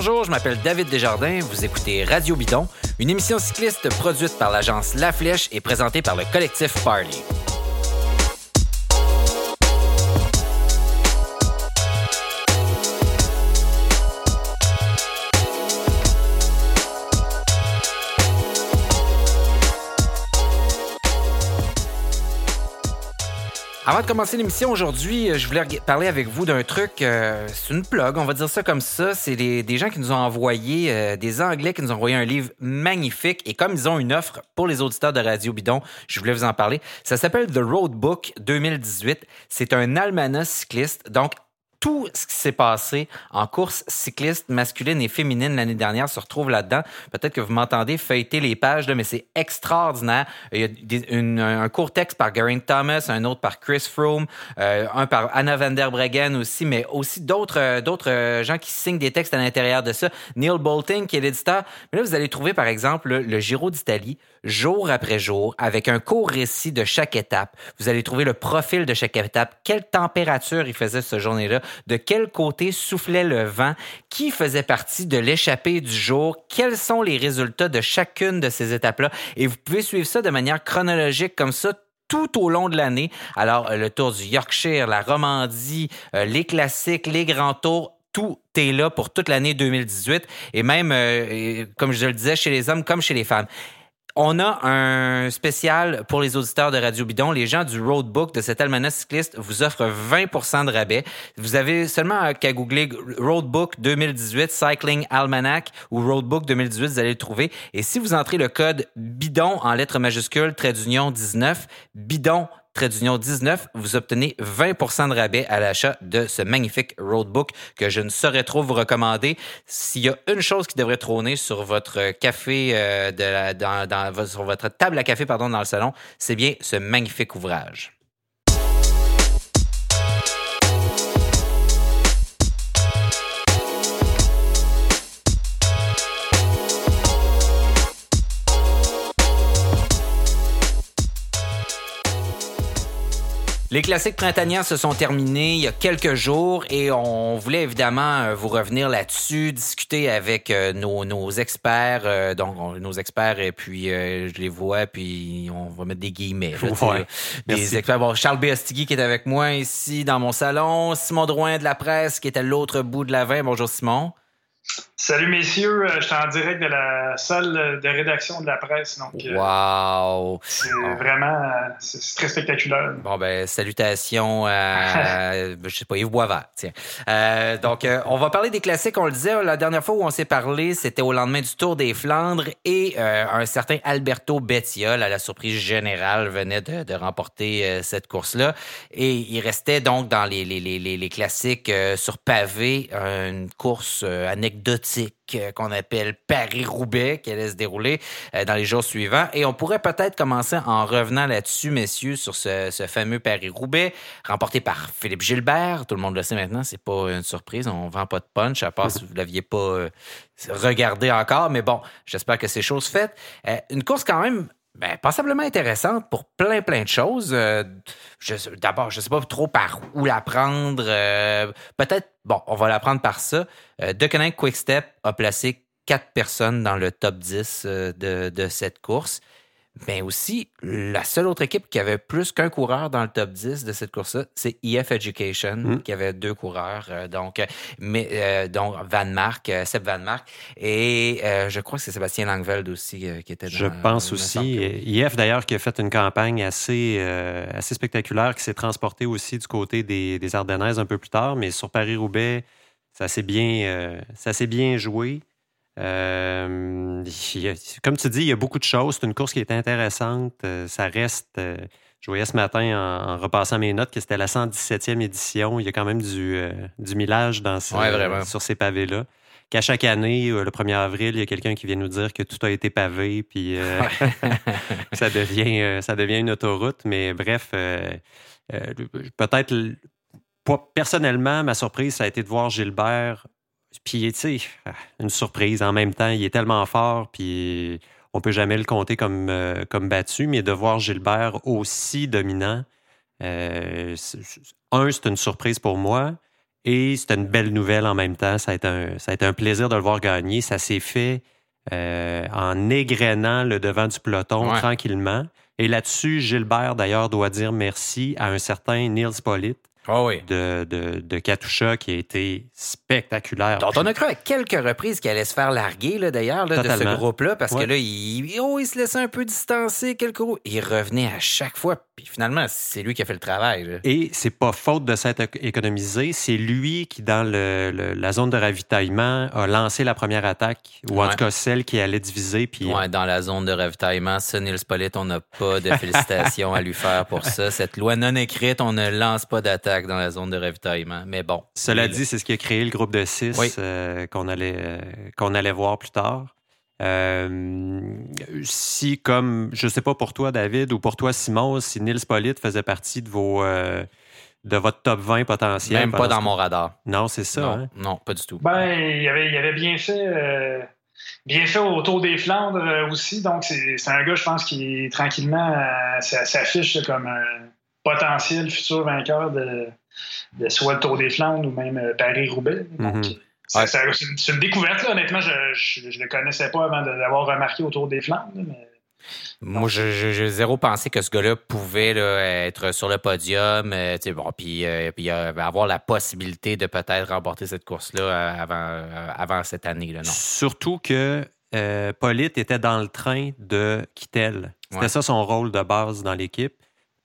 Bonjour, je m'appelle David Desjardins, vous écoutez Radio Bidon, une émission cycliste produite par l'agence La Flèche et présentée par le collectif Parley. Avant de commencer l'émission aujourd'hui, euh, je voulais parler avec vous d'un truc. Euh, c'est une plug, on va dire ça comme ça. C'est des, gens qui nous ont envoyé, euh, des Anglais qui nous ont envoyé un livre magnifique. Et comme ils ont une offre pour les auditeurs de Radio Bidon, je voulais vous en parler. Ça s'appelle The Road Book 2018. C'est un almanach cycliste. Donc, tout ce qui s'est passé en course cycliste masculine et féminine l'année dernière se retrouve là-dedans. Peut-être que vous m'entendez feuilleter les pages, là, mais c'est extraordinaire. Il y a un court texte par Geraint Thomas, un autre par Chris Froome, euh, un par Anna van der Breggen aussi, mais aussi d'autres euh, d'autres euh, gens qui signent des textes à l'intérieur de ça. Neil Bolting, qui est l'éditeur. Mais là, vous allez trouver, par exemple, le Giro d'Italie, jour après jour, avec un court récit de chaque étape. Vous allez trouver le profil de chaque étape, quelle température il faisait ce journée-là, de quel côté soufflait le vent, qui faisait partie de l'échappée du jour, quels sont les résultats de chacune de ces étapes-là. Et vous pouvez suivre ça de manière chronologique comme ça tout au long de l'année. Alors, le Tour du Yorkshire, la Romandie, euh, les classiques, les grands tours, tout est là pour toute l'année 2018 et même, euh, comme je le disais, chez les hommes comme chez les femmes. On a un spécial pour les auditeurs de Radio Bidon. Les gens du Roadbook de cet almanach cycliste vous offrent 20% de rabais. Vous avez seulement qu'à googler Roadbook 2018 Cycling Almanac ou Roadbook 2018, vous allez le trouver. Et si vous entrez le code BIDON en lettres majuscules, trait d'union 19, BIDON trait d'union 19, vous obtenez 20% de rabais à l'achat de ce magnifique roadbook que je ne saurais trop vous recommander. S'il y a une chose qui devrait trôner sur votre café, euh, sur votre table à café pardon, dans le salon, c'est bien ce magnifique ouvrage. Les classiques printaniers se sont terminés il y a quelques jours et on voulait évidemment euh, vous revenir là-dessus, discuter avec euh, nos, nos experts, euh, donc nos experts et puis je les vois puis on va mettre des guillemets. des experts. Bon, Charles Béastigui qui est avec moi ici dans mon salon, Simon Drouin de la presse qui est à l'autre bout de la veine. Bonjour Simon. Salut messieurs, euh, je suis en direct de la salle de rédaction de la presse. Donc, euh, wow! C'est vraiment c'est très spectaculaire. Bon ben salutations à je sais pas Yves Boisvert. Tiens. Euh, donc on va parler des classiques. On le disait la dernière fois où on s'est parlé, c'était au lendemain du Tour des Flandres et un certain Alberto Bettiol, à la surprise générale, venait de, remporter cette course-là et il restait donc dans les les, les, les classiques sur pavé, une course anecdotique euh, qu'on appelle Paris-Roubaix qui allait se dérouler euh, dans les jours suivants. Et on pourrait peut-être commencer en revenant là-dessus, messieurs, sur ce, fameux Paris-Roubaix, remporté par Philippe Gilbert. Tout le monde le sait maintenant, c'est pas une surprise. On vend pas de punch, à part si vous l'aviez pas euh, regardé encore. Mais bon, j'espère que c'est chose faite. une course quand même ben, passablement intéressante pour plein, plein de choses. Euh, D'abord, je ne sais pas trop par où la prendre. Euh, Peut-être, bon, on va la prendre par ça. Euh, Quick Quickstep a placé quatre personnes dans le top 10 euh, de cette course mais aussi, la seule autre équipe qui avait plus qu'un coureur dans le top 10 de cette course-là, c'est EF Education, hmm. qui avait deux coureurs. Euh, donc, mais, euh, donc, Van Mark, euh, Seb Van Mark. Et je crois que c'est Sébastien Langveld aussi qui était dans Je pense aussi. EF, d'ailleurs, qui a fait une campagne assez, assez spectaculaire, qui s'est transporté aussi du côté des, des Ardennaises un peu plus tard. Mais sur Paris-Roubaix, ça s'est bien, ça s'est bien joué. Euh, comme tu dis, il y a beaucoup de choses. C'est une course qui est intéressante. Euh, ça reste. Euh, je voyais ce matin en, repassant mes notes que c'était la 117e édition. Il y a quand même du, du millage dans sur ces pavés-là. Qu'à chaque année, le 1er avril, il y a quelqu'un qui vient nous dire que tout a été pavé, puis ça, devient, ça devient une autoroute. Mais bref, peut-être personnellement, ma surprise, ça a été de voir Gilbert puis, tu sais, une surprise en même temps. Il est tellement fort, puis on peut jamais le compter comme, euh, comme battu, mais de voir Gilbert aussi dominant, euh, un, c'est une surprise pour moi. Et c'était une belle nouvelle en même temps. Ça a été un, ça a été un plaisir de le voir gagner. Ça s'est fait euh, en égrenant le devant du peloton tranquillement. Et là-dessus, Gilbert, d'ailleurs, doit dire merci à un certain Niels Pollitt, ah de, de, de, Katusha qui a été spectaculaire. Donc, on a cru à quelques reprises qu'il allait se faire larguer, d'ailleurs, de ce groupe-là, parce que là, il, oh, il se laissait un peu distancer quelques roues. Il revenait à chaque fois, puis finalement, c'est lui qui a fait le travail. Et c'est pas faute de s'être économisé, c'est lui qui, dans le, la zone de ravitaillement, a lancé la première attaque, ou en tout cas celle qui allait diviser. Puis... Ouais, dans la zone de ravitaillement, ça, Nils on n'a pas de félicitations à lui faire pour ça. Cette loi non écrite, on ne lance pas d'attaque dans la zone de ravitaillement. Mais bon. Cela dit, c'est ce qui a créé le groupe de six euh, qu'on allait, euh, qu'on allait voir plus tard. Euh, si, comme, je ne sais pas pour toi, David, ou pour toi, Simon, si Nils Polite faisait partie de vos. de votre top 20 potentiel. Même pas dans mon radar. Non, c'est ça. Non, hein? non, pas du tout. Ben, il avait, il avait bien fait. bien fait autour des Flandres aussi. Donc, c'est un gars, je pense, qui tranquillement s'affiche comme un potentiel futur vainqueur de, soit le Tour des Flandres ou même euh, Paris-Roubaix. Mhm. C'est une découverte, là. honnêtement, je ne le connaissais pas avant de l'avoir remarqué au Tour des Flandres. Moi, j'ai zéro pensé que ce gars-là pouvait être sur le podium, euh, bon, puis, euh, avoir la possibilité de peut-être remporter cette course-là avant, avant cette année. Là, non. Surtout que euh, était dans le train de Kittel. C'était ça son rôle de base dans l'équipe.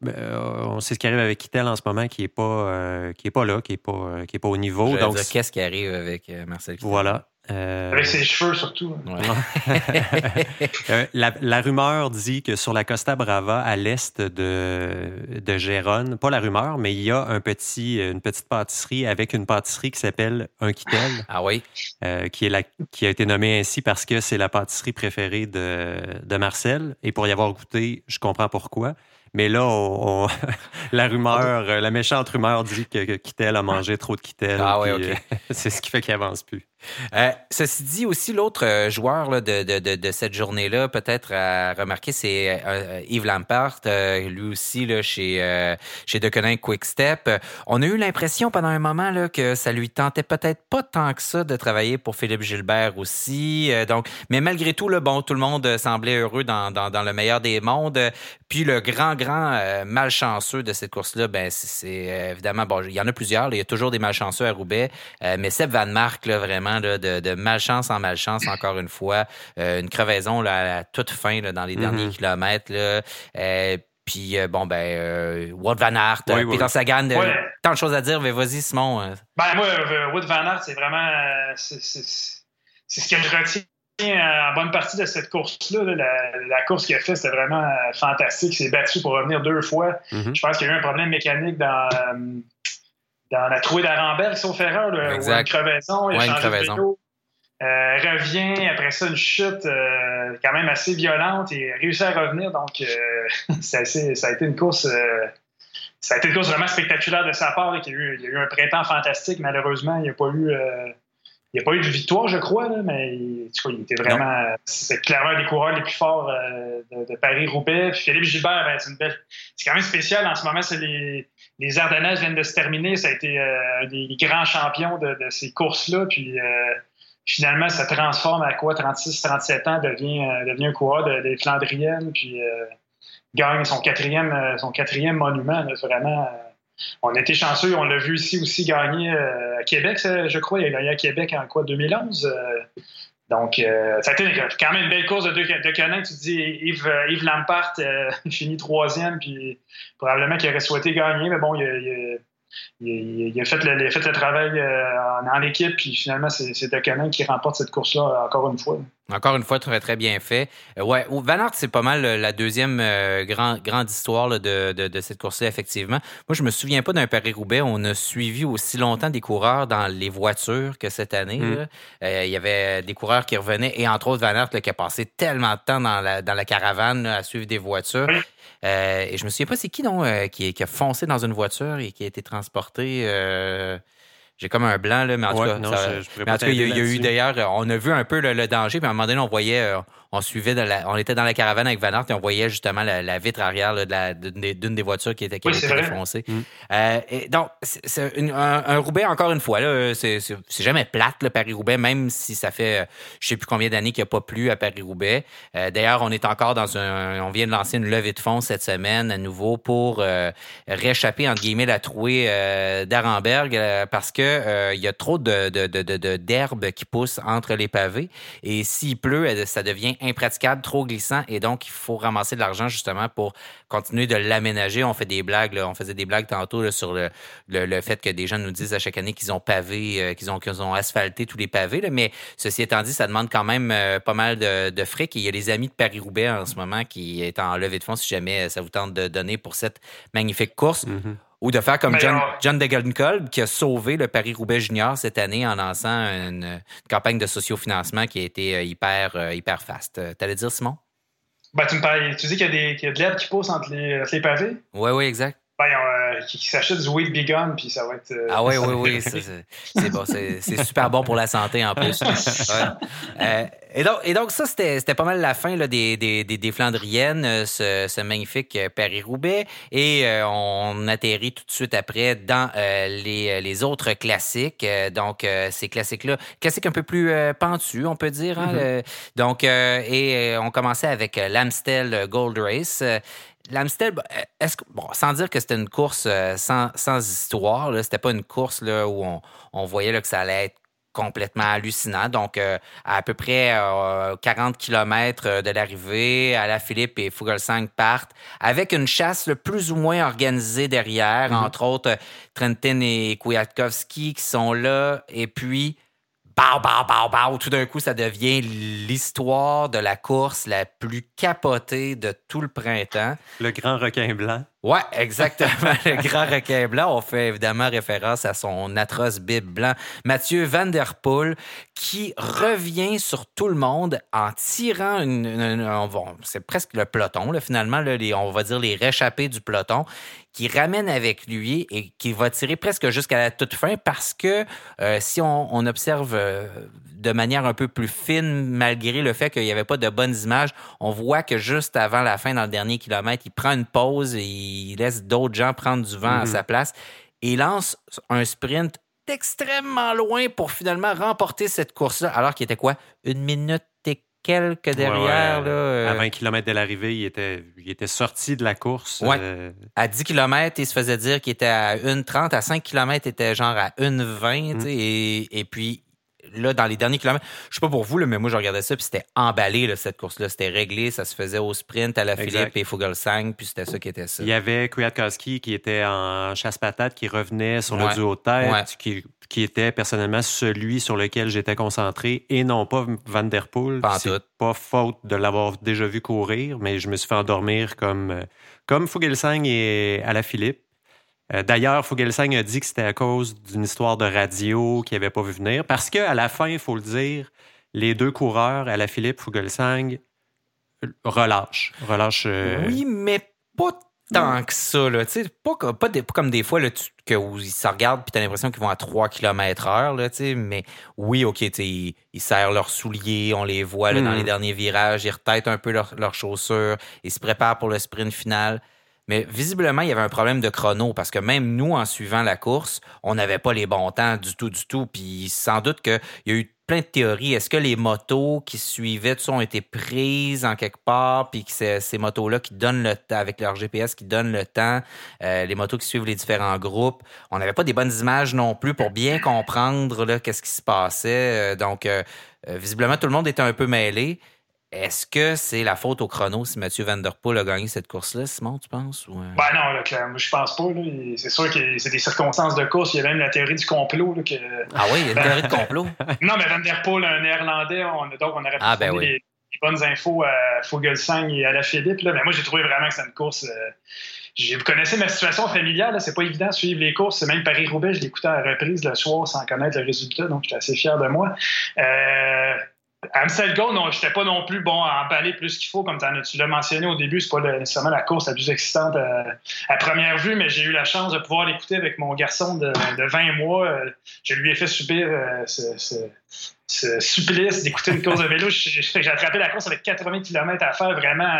Euh, on sait ce qui arrive avec Kittel en ce moment, qui n'est pas, euh, qui est pas là, qui n'est pas, euh, qui est pas au niveau. Donc, qu'est-ce qui arrive avec Marcel Kittel? Voilà. Avec ses cheveux surtout. la, rumeur dit que sur la Costa Brava, à l'est de, de Gérone, pas la rumeur, mais il y a un petit, une petite pâtisserie avec une pâtisserie qui s'appelle Un Kittel. Ah oui? qui, est la, qui a été nommée ainsi parce que c'est la pâtisserie préférée de, de Marcel. Et pour y avoir goûté, je comprends pourquoi. Mais là, la rumeur, la méchante rumeur dit que, Kittel a mangé trop de Kittel. Ah oui, OK. c'est ce qui fait qu'il avance plus. Euh, ceci dit, aussi, l'autre euh, joueur de, cette journée-là, peut-être à remarquer, c'est euh, Yves Lampart, lui aussi là, chez, chez Quick Quickstep. On a eu l'impression pendant un moment là, que ça lui tentait peut-être pas tant que ça de travailler pour Philippe Gilbert aussi. donc, mais malgré tout, bon, tout le monde semblait heureux dans, dans, le meilleur des mondes. Puis le grand, grand malchanceux de cette course-là, ben, c'est évidemment, bon, il y en a plusieurs. il y a toujours des malchanceux à Roubaix, mais Seb Van Mark, là, vraiment, de, malchance en malchance, encore une fois. Euh, une crevaison là, à toute fin dans les derniers mm-hmm. kilomètres. Là. Euh, puis, euh, bon, ben, Wood Van Aert, Peter Sagan, tant de choses à dire, mais vas-y, Simon. Ben, moi, Wood Van Aert, c'est vraiment. c'est ce que je retiens en bonne partie de cette course-là. La, course qu'il a fait, c'était vraiment fantastique. Il s'est battu pour revenir deux fois. Mm-hmm. Je pense qu'il y a eu un problème mécanique dans, dans la trouée d'Arambelle, sauf erreur, une crevaison, il a changé de vélo. Euh, revient après ça une chute euh, quand même assez violente et réussit à revenir. Donc, euh, ça a été une course. ça a été une course vraiment spectaculaire de sa part. il, y a eu, un printemps fantastique. Malheureusement, il n'y a pas eu. il a pas eu de victoire, je crois, mais il, était vraiment. C'est clairement un des coureurs les plus forts de, Paris-Roubaix. Philippe Gilbert, ben, c'est, c'est quand même spécial. En ce moment, c'est les, les Ardennaises viennent de se terminer. Ça a été euh, un des grands champions de, ces courses-là. Puis euh, finalement, ça transforme à quoi 36, 37 ans, devient, euh, devient un des Flandriennes. Puis gagne son quatrième, son quatrième monument. vraiment. on été chanceux, on l'a vu ici aussi gagner à Québec, je crois. Il a gagné à Québec en quoi 2011 donc, euh, ça a été quand même une belle course de, de, de Tu dis Yves, euh, Yves Lampart euh, finit troisième, puis probablement qu'il aurait souhaité gagner, mais bon, il, a, fait le, travail en, équipe, puis finalement, c'est De qui remporte cette course-là encore une fois. Encore une fois, très, très bien fait. Euh, ouais, Van c'est pas mal euh, la deuxième euh, grande histoire de, de, cette course-là, effectivement. Moi, je me souviens pas d'un Paris-Roubaix. On a suivi aussi longtemps des coureurs dans les voitures que cette année. Mm. Il y avait des coureurs qui revenaient, et entre autres Van Aert, qui a passé tellement de temps dans la, dans la caravane à suivre des voitures. et je me souviens pas c'est qui, non, qui, qui, a foncé dans une voiture et qui a été transporté J'ai comme un blanc, là, mais en tout cas, il y, a eu d'ailleurs, on a vu un peu le, danger, puis à un moment donné, on voyait, euh, on suivait, on était dans la caravane avec Van Aert et on voyait justement la, vitre arrière d'une des voitures qui était, qui défoncée. Mm. Euh, donc, c'est un, Roubaix, encore une fois, c'est jamais plate, le Paris-Roubaix, même si ça fait je je sais plus combien d'années qu'il n'y a pas plu à Paris-Roubaix. Euh, d'ailleurs, on est encore dans un. On vient de lancer une levée de fonds cette semaine à nouveau pour euh, rééchapper, entre guillemets, la trouée d'Arenberg parce que il y a trop de, d'herbe qui pousse entre les pavés. Et s'il pleut, ça devient impraticable, trop glissant, et donc il faut ramasser de l'argent justement pour continuer de l'aménager. On fait des blagues, on faisait des blagues tantôt sur le, fait que des gens nous disent à chaque année qu'ils ont pavé, euh, qu'ils ont, asphalté tous les pavés, mais ceci étant dit, ça demande quand même euh, pas mal de, de fric. il y a les amis de Paris-Roubaix en ce moment qui est en levée de fonds si jamais ça vous tente de donner pour cette magnifique course. Mm-hmm. Ou de faire comme John, John Degenkolb qui a sauvé le Paris-Roubaix Junior cette année en lançant une, campagne de sociofinancement qui a été euh, hyper, euh, hyper fast. Euh, t'allais dire, Simon? Ben, tu me parles, tu dis qu'il y, a des, qu'il y a de l'herbe qui pousse entre les, les pavés? Oui, oui, exact. Ben, qui, s'achète du Wheat Begun, puis ça va être. ah oui, oui, oui. C'est, bon, super bon pour la santé en plus. Ouais. Et donc, et donc ça, c'était pas mal la fin là, des, des, des, Flandriennes, euh, ce, ce magnifique euh, Paris-Roubaix. Et euh, on atterrit tout de suite après dans les, les, autres classiques. donc, ces classiques-là, classiques un peu plus pentus, on peut dire. Hein, mm-hmm. donc, et on commençait avec l'Amstel Gold Race. L'Amstel, est-ce que, bon, sans dire que c'était une course sans, sans histoire, c'était pas une course là, où on, on voyait là, que ça allait être complètement hallucinant. Donc, euh, à, peu près 40 euh, km euh, de l'arrivée, à la Philippe et Fugelsang partent avec une chasse le plus ou moins organisée derrière, mm-hmm. entre autres Trentin et Kwiatkowski qui sont là. Et puis, Bow, bow, bow, bow. Tout d'un coup, ça devient l'histoire de la course la plus capotée de tout le printemps. Le grand requin blanc. Ouais, exactement. le grand requin blanc. On fait évidemment référence à son atroce bib blanc. Mathieu Van Der Poel, qui revient sur tout le monde en tirant une. c'est presque le peloton, finalement, on va dire les réchappés du peloton, qui ramène avec lui et qui va tirer presque jusqu'à la toute fin parce que euh, si on, on observe euh, de manière un peu plus fine, malgré le fait qu'il n'y avait pas de bonnes images. On voit que juste avant la fin, dans le dernier kilomètre, il prend une pause et il laisse d'autres gens prendre du vent à mhm. sa place et lance un sprint extrêmement loin pour finalement remporter cette course-là, alors qu'il était quoi? Une minute et quelques derrière. Là, euh. À 20 km de l'arrivée, il était, il était sorti de la course. Euh. À 10 km, il se faisait dire qu'il était à 1,30. À 5 km, il était genre à 1,20. Mm. Et, et puis, là, dans les derniers kilomètres, je sais pas pour vous, là, mais moi, je regardais ça, puis c'était emballé, cette course-là. C'était réglé, ça se faisait au sprint à la Philippe et Fogelsang, puis c'était ça qui était ça. Il y avait Kwiatkowski qui était en chasse-patate, qui revenait sur le duo de tête, qui, qui, était personnellement celui sur lequel j'étais concentré, et non pas Van Der Poel. Pas faute de l'avoir déjà vu courir, mais je me suis fait endormir comme, comme Fogelsang et à la Philippe. Euh, d'ailleurs, Fogelsang a dit que c'était à cause d'une histoire de radio qu'il n'avait pas vu venir. Parce qu'à la fin, il faut le dire, les deux coureurs, à la Philippe, Fogelsang, relâchent. relâchent euh, Oui, mais pas tant que ça. Là. Pas, pas, comme des fois là, que, où ils se regardent et tu as l'impression qu'ils vont à 3 km heure. Là, mais oui, OK, ils, ils serrent leurs souliers, on les voit là, dans les mm. derniers virages, ils retêtent un peu leurs chaussures, ils se préparent pour le sprint final. Mais visiblement, il y avait un problème de chrono parce que même nous, en suivant la course, on n'avait pas les bons temps du tout, du tout. Puis sans doute qu'il y a eu plein de théories. Est-ce que les motos qui suivaient, ça, ont été prises en quelque part, puis que ces motos-là qui donnent le temps, avec leur GPS, qui donnent le temps, euh, les motos qui suivent les différents groupes. On n'avait pas des bonnes images non plus pour bien comprendre qu'est-ce qui se passait. Euh, donc, euh, visiblement, tout le monde était un peu mêlé. Est-ce que c'est la faute au chrono si Mathieu Van Der Poel a gagné cette course-là, Simon, tu penses? Ou... Euh? Ben non, là, clairement, je pense pas. C'est sûr que c'est des circonstances de course. Il y a même la théorie du complot. que... Ah oui, il y a une théorie de complot? non, mais Van Der Poel, un néerlandais, on, donc on aurait ah, ben oui. les, bonnes infos à Fogelsang et à la Philippe. Là. Mais moi, j'ai trouvé vraiment que c'est une course... Euh, vous connaissez ma situation familiale, c'est pas évident de suivre les courses. C'est même Paris-Roubaix, je l'écoutais à la reprise le soir sans connaître le résultat, donc j'étais assez fier de moi. Euh, Amstel non, j'étais pas non plus bon à emballer plus qu'il faut, comme tu l'as mentionné au début, c'est pas nécessairement la course la plus excitante euh, à, première vue, mais j'ai eu la chance de pouvoir l'écouter avec mon garçon de, 20 mois. Euh, je lui ai fait subir euh, ce, supplice d'écouter une course de vélo. J'ai attrapé la course avec 80 km à faire. Vraiment,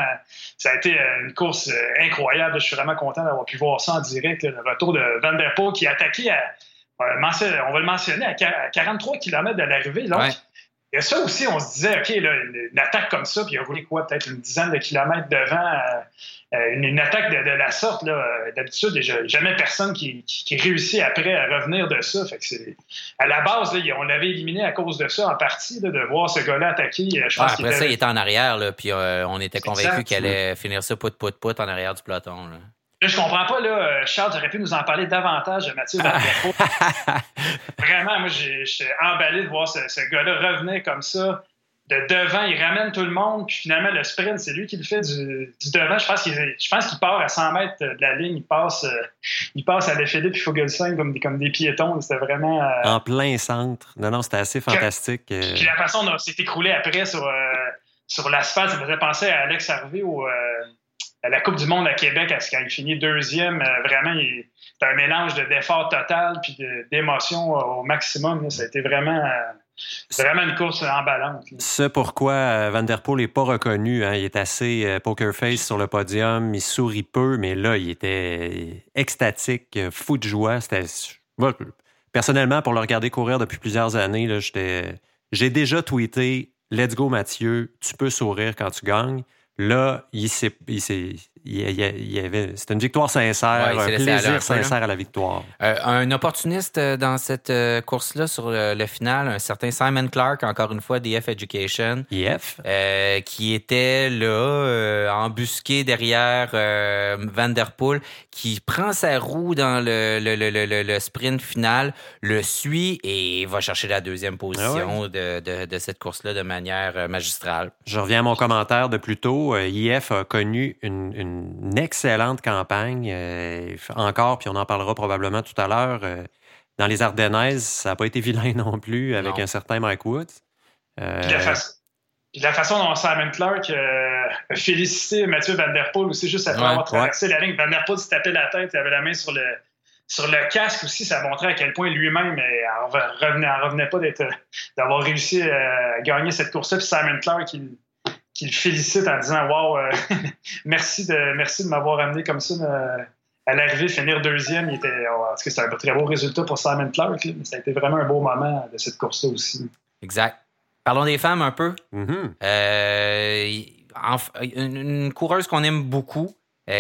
ça a été une course incroyable. Je suis vraiment content d'avoir pu voir ça en direct. Le retour de Van Der Poel qui a attaqué à, on va le mentionner, à 43 km de l'arrivée. Et ça aussi, on se disait, OK, là, une attaque comme ça, puis il a roulé quoi, peut-être une dizaine de kilomètres devant, euh, euh, une, attaque de, la sorte, là, d'habitude, il n'y a jamais personne qui, réussit après à revenir de ça. Fait que c'est, à la base, on l'avait éliminé à cause de ça, en partie, de voir ce gars-là attaquer. Je pense après ça, il était en arrière, puis euh, on était convaincu qu'il allait finir ça pout, pout, pout en arrière du peloton. Là. Je comprends pas, là, Charles, j'aurais pu nous en parler davantage de Mathieu Vraiment, moi, j'étais emballé de voir ce, gars-là revenir comme ça. De devant, il ramène tout le monde, puis finalement, le sprint, c'est lui qui le fait du, devant. Je pense qu'il part à 100 mètres de la ligne, il passe, euh, il passe à l'effet puis Fogelsang comme, comme des piétons. C'était vraiment. Euh, en plein centre. Non, non, c'était assez fantastique. Euh. Puis la façon dont s'est écroulé après sur, sur l'asphalte, ça me faisait penser à Alex Harvey au la Coupe du Monde à Québec, quand il finit deuxième, euh, vraiment, c'est un mélange d'effort total puis d'émotion au maximum. Ça a été vraiment, euh, vraiment une course emballante. Ce pourquoi euh, Van Der Poel n'est pas reconnu. Hein. Il est assez poker face sur le podium. Il sourit peu, mais là, il était extatique, fou de joie. Personnellement, pour le regarder courir depuis plusieurs années, j'ai déjà tweeté Let's go Mathieu, tu peux sourire quand tu gagnes. Là, il s'est, il y avait, c'était une victoire sincère, un plaisir sincère à la victoire. Euh, un opportuniste euh, dans cette euh, course-là sur le, final, un certain Simon Clark, encore une fois, DF Education, IF. qui était là, embusqué derrière Van Der Poel, qui prend sa roue dans le, le, sprint final, le suit et va chercher la deuxième position ah de, de, cette course-là de manière magistrale. Je reviens à mon commentaire de plus tôt. IF a connu une, excellente campagne, euh, encore, puis on en parlera probablement tout à l'heure. Euh, dans les Ardennaises, ça n'a pas été vilain non plus avec un certain Mike Woods. Euh, la, façon dont Simon Clark a félicité Mathieu Van Der Poel aussi, juste après avoir traversé la ligne. Van Der Poel se tapait la tête, il avait la main sur le, sur le casque aussi, ça montrait à quel point lui-même ne revenait, revenait pas d'avoir réussi à gagner cette course-là. Puis Simon Clark, il, qui le félicite en disant Wow, euh, merci de, merci de m'avoir amené comme ça euh, à l'arrivée, finir deuxième. Il était, oh, c'était un très beau résultat pour Simon Clark, mais ça a été vraiment un beau moment de cette course-là aussi. Exact. Parlons des femmes un peu. Mm-hmm. Euh, une, coureuse qu'on aime beaucoup.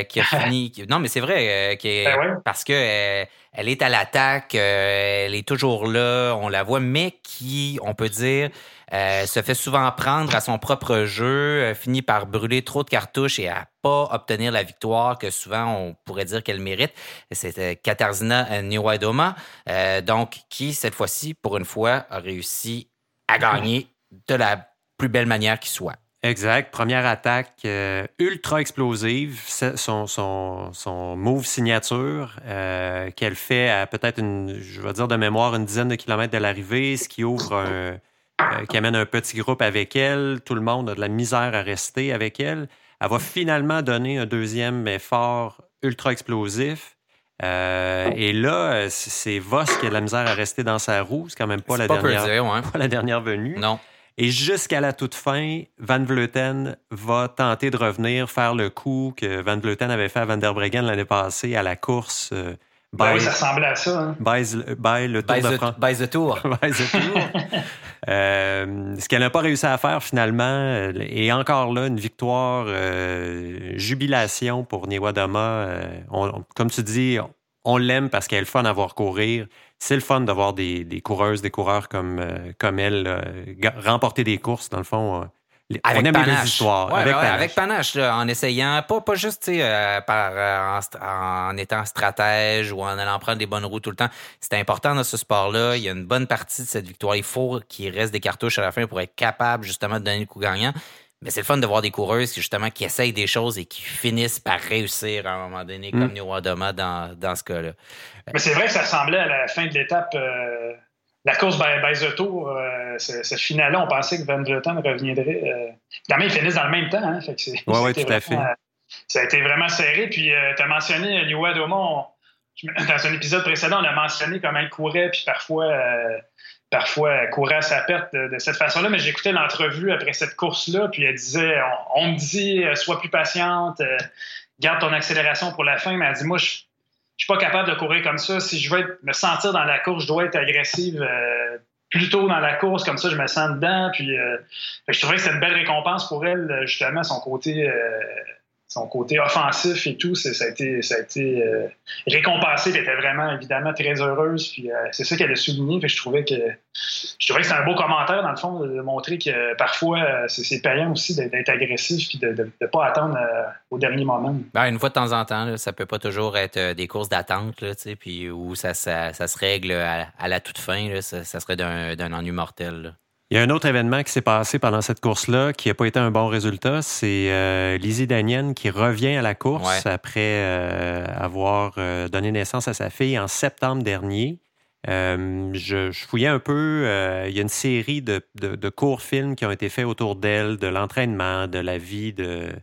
qui a fini. non, mais c'est vrai, ben parce que elle est à l'attaque, elle est toujours là, on la voit, mais qui, on peut dire, euh, se fait souvent prendre à son propre jeu, euh, finit par brûler trop de cartouches et à pas obtenir la victoire que souvent on pourrait dire qu'elle mérite. C'est Katarzyna Niewiadoma, euh, donc qui cette fois-ci, pour une fois, a réussi à gagner de la plus belle manière qui soit. Exact. Première attaque ultra explosive. Son, son, son move signature qu'elle fait à peut-être, une, je vais dire de mémoire, une dizaine de kilomètres de l'arrivée, ce qui ouvre un, euh, qui amène un petit groupe avec elle. Tout le monde a de la misère à rester avec elle. Elle va finalement donner un deuxième effort ultra explosif. Euh, et là, c'est Voss qui a de la misère à rester dans sa roue. C'est quand même pas, la, dernière, pas la dernière venue. Non. Et jusqu'à la toute fin, Van Vleuten va tenter de revenir, faire le coup que Van Vleuten avait fait à Van der Breggen l'année passée à la course. Euh, ben oui, ça ressemblait à ça. Hein? By, le Tour de France. By the Tour. by the Tour. Euh, ce qu'elle n'a pas réussi à faire finalement, euh, et encore là, une victoire, euh, jubilation pour Newadama. comme tu dis, on l'aime parce qu'elle est le fun à voir courir. C'est le fun d'avoir des, des, coureuses, des coureurs comme, comme elle remporter des courses, dans le fond avec panache. avec, panache. en essayant, pas, pas juste euh, par, euh, en, étant stratège ou en allant prendre des bonnes routes tout le temps. C'est important dans ce sport-là. Il y a une bonne partie de cette victoire. Il faut qu'il reste des cartouches à la fin pour être capable justement de donner le coup gagnant. Mais c'est le fun de voir des coureuses qui, justement, qui essayent des choses et qui finissent par réussir à un moment donné, comme mm. dans, dans ce cas-là. Mais c'est vrai que ça ressemblait à la fin de l'étape. Euh, la course by, the Tour, euh, ce, final-là, on pensait que Van Vleuten reviendrait. Euh, ils finissent dans le même temps. Hein, oui, ouais, tout à fait. ça a été vraiment serré. Puis, tu as mentionné Liwa Domon. Dans un épisode précédent, on a mentionné comment il courait, puis parfois, parfois courait à sa perte de, cette façon-là. Mais j'écoutais l'entrevue après cette course-là, puis elle disait on, me dit, sois plus patiente, garde ton accélération pour la fin. Mais elle dit moi, je je suis pas capable de courir comme ça. Si je veux me sentir dans la course, je dois être agressive euh, plus tôt dans la course, comme ça je me sens dedans. Puis, euh, je trouvais que c'était une belle récompense pour elle, justement, son côté euh, son côté offensif et tout, ça a été, euh, récompensé. Elle était vraiment, évidemment, très heureuse. Euh, c'est ça qu'elle a souligné. je trouvais que c'était un beau commentaire, dans le fond, de montrer que parfois, euh, c'est payant aussi d'être agressif et de ne pas attendre au dernier moment. Ben, une fois de temps en temps, ça peut pas toujours être des courses d'attente, puis où ça, ça, se règle à, la toute fin. ça, serait d'un ennui mortel. Il y a un autre événement qui s'est passé pendant cette course-là qui n'a pas été un bon résultat. C'est euh, Lizzie Danienne qui revient à la course après euh, avoir euh, donné naissance à sa fille en septembre dernier. Je, fouillais un peu. il y a une série de, courts films qui ont été faits autour d'elle, de l'entraînement, de la vie de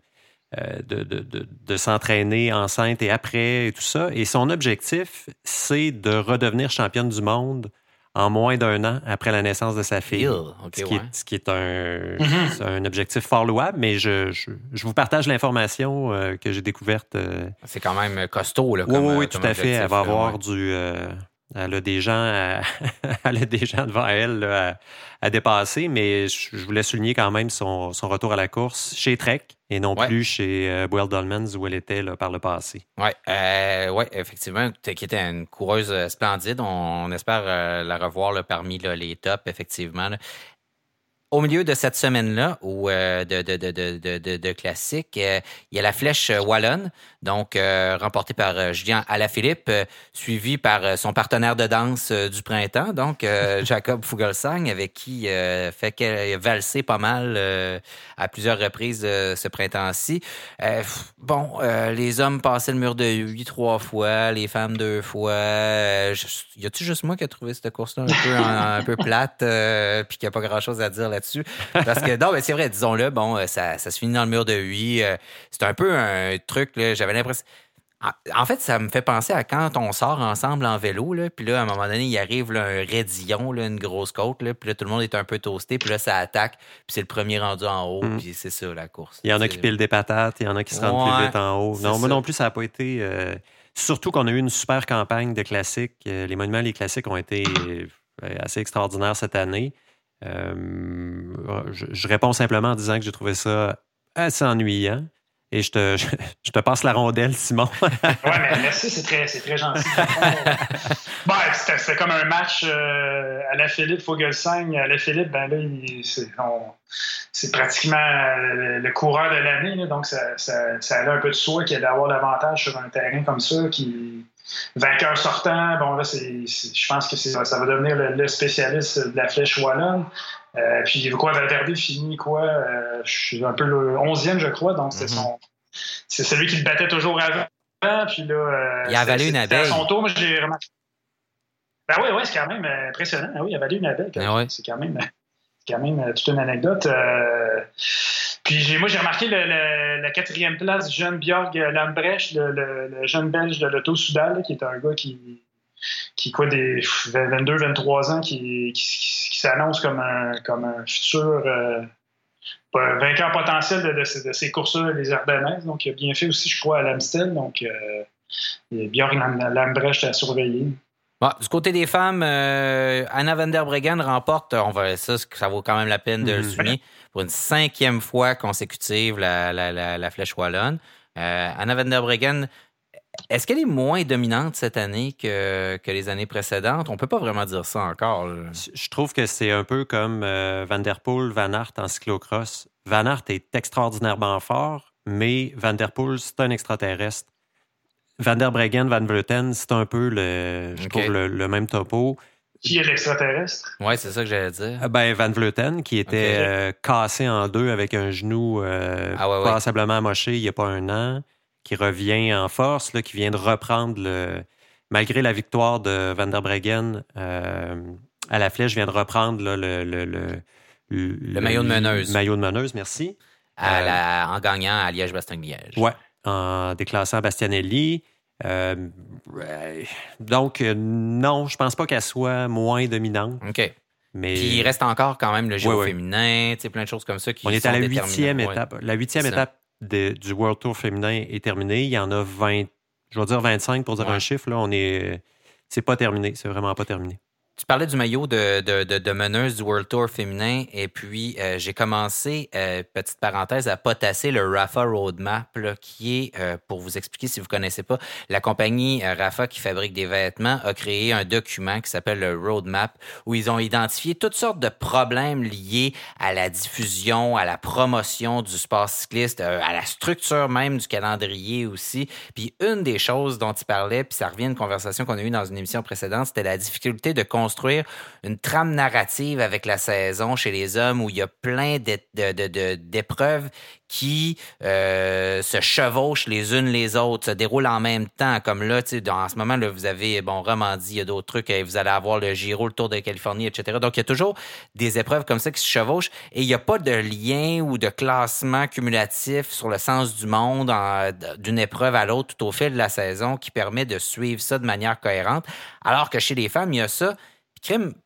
s'entraîner enceinte et après et tout ça. Et son objectif, c'est de redevenir championne du monde en moins d'un an après la naissance de sa fille. ce, qui est, mm-hmm. un, objectif fort louable, mais je, vous partage l'information euh, que j'ai découverte. Euh, C'est quand même costaud. Là, oui, oui, euh, tout à fait. Elle va avoir du. Elle a des gens, elle a des gens devant elle à, dépasser, mais je, voulais souligner quand même son, son, retour à la course chez Trek et non plus chez euh, Well Dolmans où elle était par le passé. Oui, euh, ouais, effectivement, qui était une coureuse euh, splendide. On, espère la revoir parmi les tops, effectivement au milieu de cette semaine-là, ou de, de, de, de, classique, il y a la flèche wallonne, donc remportée par Julien Alaphilippe, suivi par son partenaire de danse du printemps, donc Jacob Fugelsang, avec qui fait qu'elle valsé pas mal à plusieurs reprises ce printemps-ci. bon, les hommes passaient le mur de huit trois fois, les femmes deux fois. y a-tu juste moi qui a trouvé cette course-là un peu, un, peu plate, puis qu'il n'y a pas grand-chose à dire là Parce que, non, mais c'est vrai, disons-le, bon, euh, ça, ça, se finit dans le mur de huit. Euh, c'est un peu un truc, j'avais l'impression. En fait, ça me fait penser à quand on sort ensemble en vélo, là, puis là, à un moment donné, il arrive un raidillon, là, une grosse côte, là, puis là, tout le monde est un peu toasté, puis là, ça attaque, puis c'est le premier rendu en haut, mm. puis c'est ça, la course. Il y en a qui pilent des patates, il y en a qui se rendent plus vite en haut. Non, moi non plus, ça n'a pas été... Euh, surtout qu'on a eu une super campagne de classiques. Les monuments, les classiques ont été assez extraordinaires cette année. Euh, je, réponds simplement en disant que j'ai trouvé ça assez ennuyant. Et je te, je, te passe la rondelle, Simon. oui, mais merci, c'est très, très gentil. bon, c'était comme un match euh, à la Philippe Fogelsang. À la Philippe, ben là, c'est pratiquement le, coureur de l'année. Donc, ça, ça, ça, a un peu de soi qu'il d'avoir l'avantage sur un terrain comme ça qui, Vainqueur sortant, bon là, je pense que ça va devenir le, spécialiste de la flèche wallonne. Euh, puis quoi, Valverde finit quoi? Euh, je suis un peu le 11e, je crois, donc c'est mhm. C'est celui qui le battait toujours avant. Puis là, euh, il a avalé une abeille. À son tour, moi, j'ai remarqué. Ben oui, oui, c'est quand même impressionnant. Ah oui, il a avalé une abeille. Ah c'est quand même, quand même toute une anecdote. Puis moi, j'ai remarqué la quatrième place du jeune Björg Lambrecht, le, jeune belge de l'Auto Soudal, qui est un gars qui, qui quoi, des 22, 23 ans, qui, qui, s'annonce comme un, comme un futur euh, vainqueur potentiel de, ces courses-là, les Ardennaises. Donc, il a bien fait aussi, je crois, à l'Amstel. Donc, euh, Björg Lambrecht à surveiller du côté des femmes, euh, Anna van der Breggen remporte, on va ça, ça vaut quand même la peine de le mhm. souligner, pour une cinquième fois consécutive la, la, flèche wallonne. Euh, Anna van der Breggen, est-ce qu'elle est moins dominante cette année que, que les années précédentes? On peut pas vraiment dire ça encore. Je trouve que c'est un peu comme euh, Van Der Poel, Van Aert en cyclocross. Van Aert est extraordinairement fort, mais Van Der Poel, c'est un extraterrestre. Van der Breggen, Van Vleuten, c'est un peu le, je trouve le, même topo. Qui est l'extraterrestre? Oui, c'est ça que j'allais dire. Ah, ben, Van Vleuten, qui était euh, cassé en deux avec un genou euh, ah, passablement amoché il n'y a pas un an, qui revient en force, là, qui vient de reprendre le. Malgré la victoire de Van der Breggen, euh, à la flèche vient de reprendre le, le, le, le, maillot de meneuse. Maillot de meneuse, merci. en gagnant à Liège-Bastogne-Liège. Ouais, en déclassant Bastianelli. Donc, non, je pense pas qu'elle soit moins dominante. OK. Mais... Puis il reste encore quand même le géo féminin, plein de choses comme ça qui On est à la huitième étape. La huitième étape du World Tour féminin est terminée. Il y en a 20, je vais dire 25 pour dire un chiffre. Là, on est, c'est pas terminé. C'est vraiment pas terminé. Tu parlais du maillot de, de, meneuse du World Tour féminin et puis euh, j'ai commencé, euh, petite parenthèse, à potasser le Rafa Roadmap qui est, euh, pour vous expliquer si vous connaissez pas, la compagnie Rafa qui fabrique des vêtements a créé un document qui s'appelle le Roadmap où ils ont identifié toutes sortes de problèmes liés à la diffusion, à la promotion du sport cycliste, à la structure même du calendrier aussi. Puis une des choses dont il parlait, puis ça revient à une conversation qu'on a eue dans une émission précédente, c'était la difficulté de construire construire une trame narrative avec la saison chez les hommes où il y a plein d'épreuves qui euh, se chevauchent les unes les autres, se déroulent en même temps. Comme là, en ce moment, là, vous avez, bon, Romandie, il y a d'autres trucs, vous allez avoir le Giro, le Tour de Californie, etc. Donc, il y a toujours des épreuves comme ça qui se chevauchent et il n'y a pas de lien ou de classement cumulatif sur le sens du monde d'une épreuve à l'autre tout au fil de la saison qui permet de suivre ça de manière cohérente. Alors que chez les femmes, il y a ça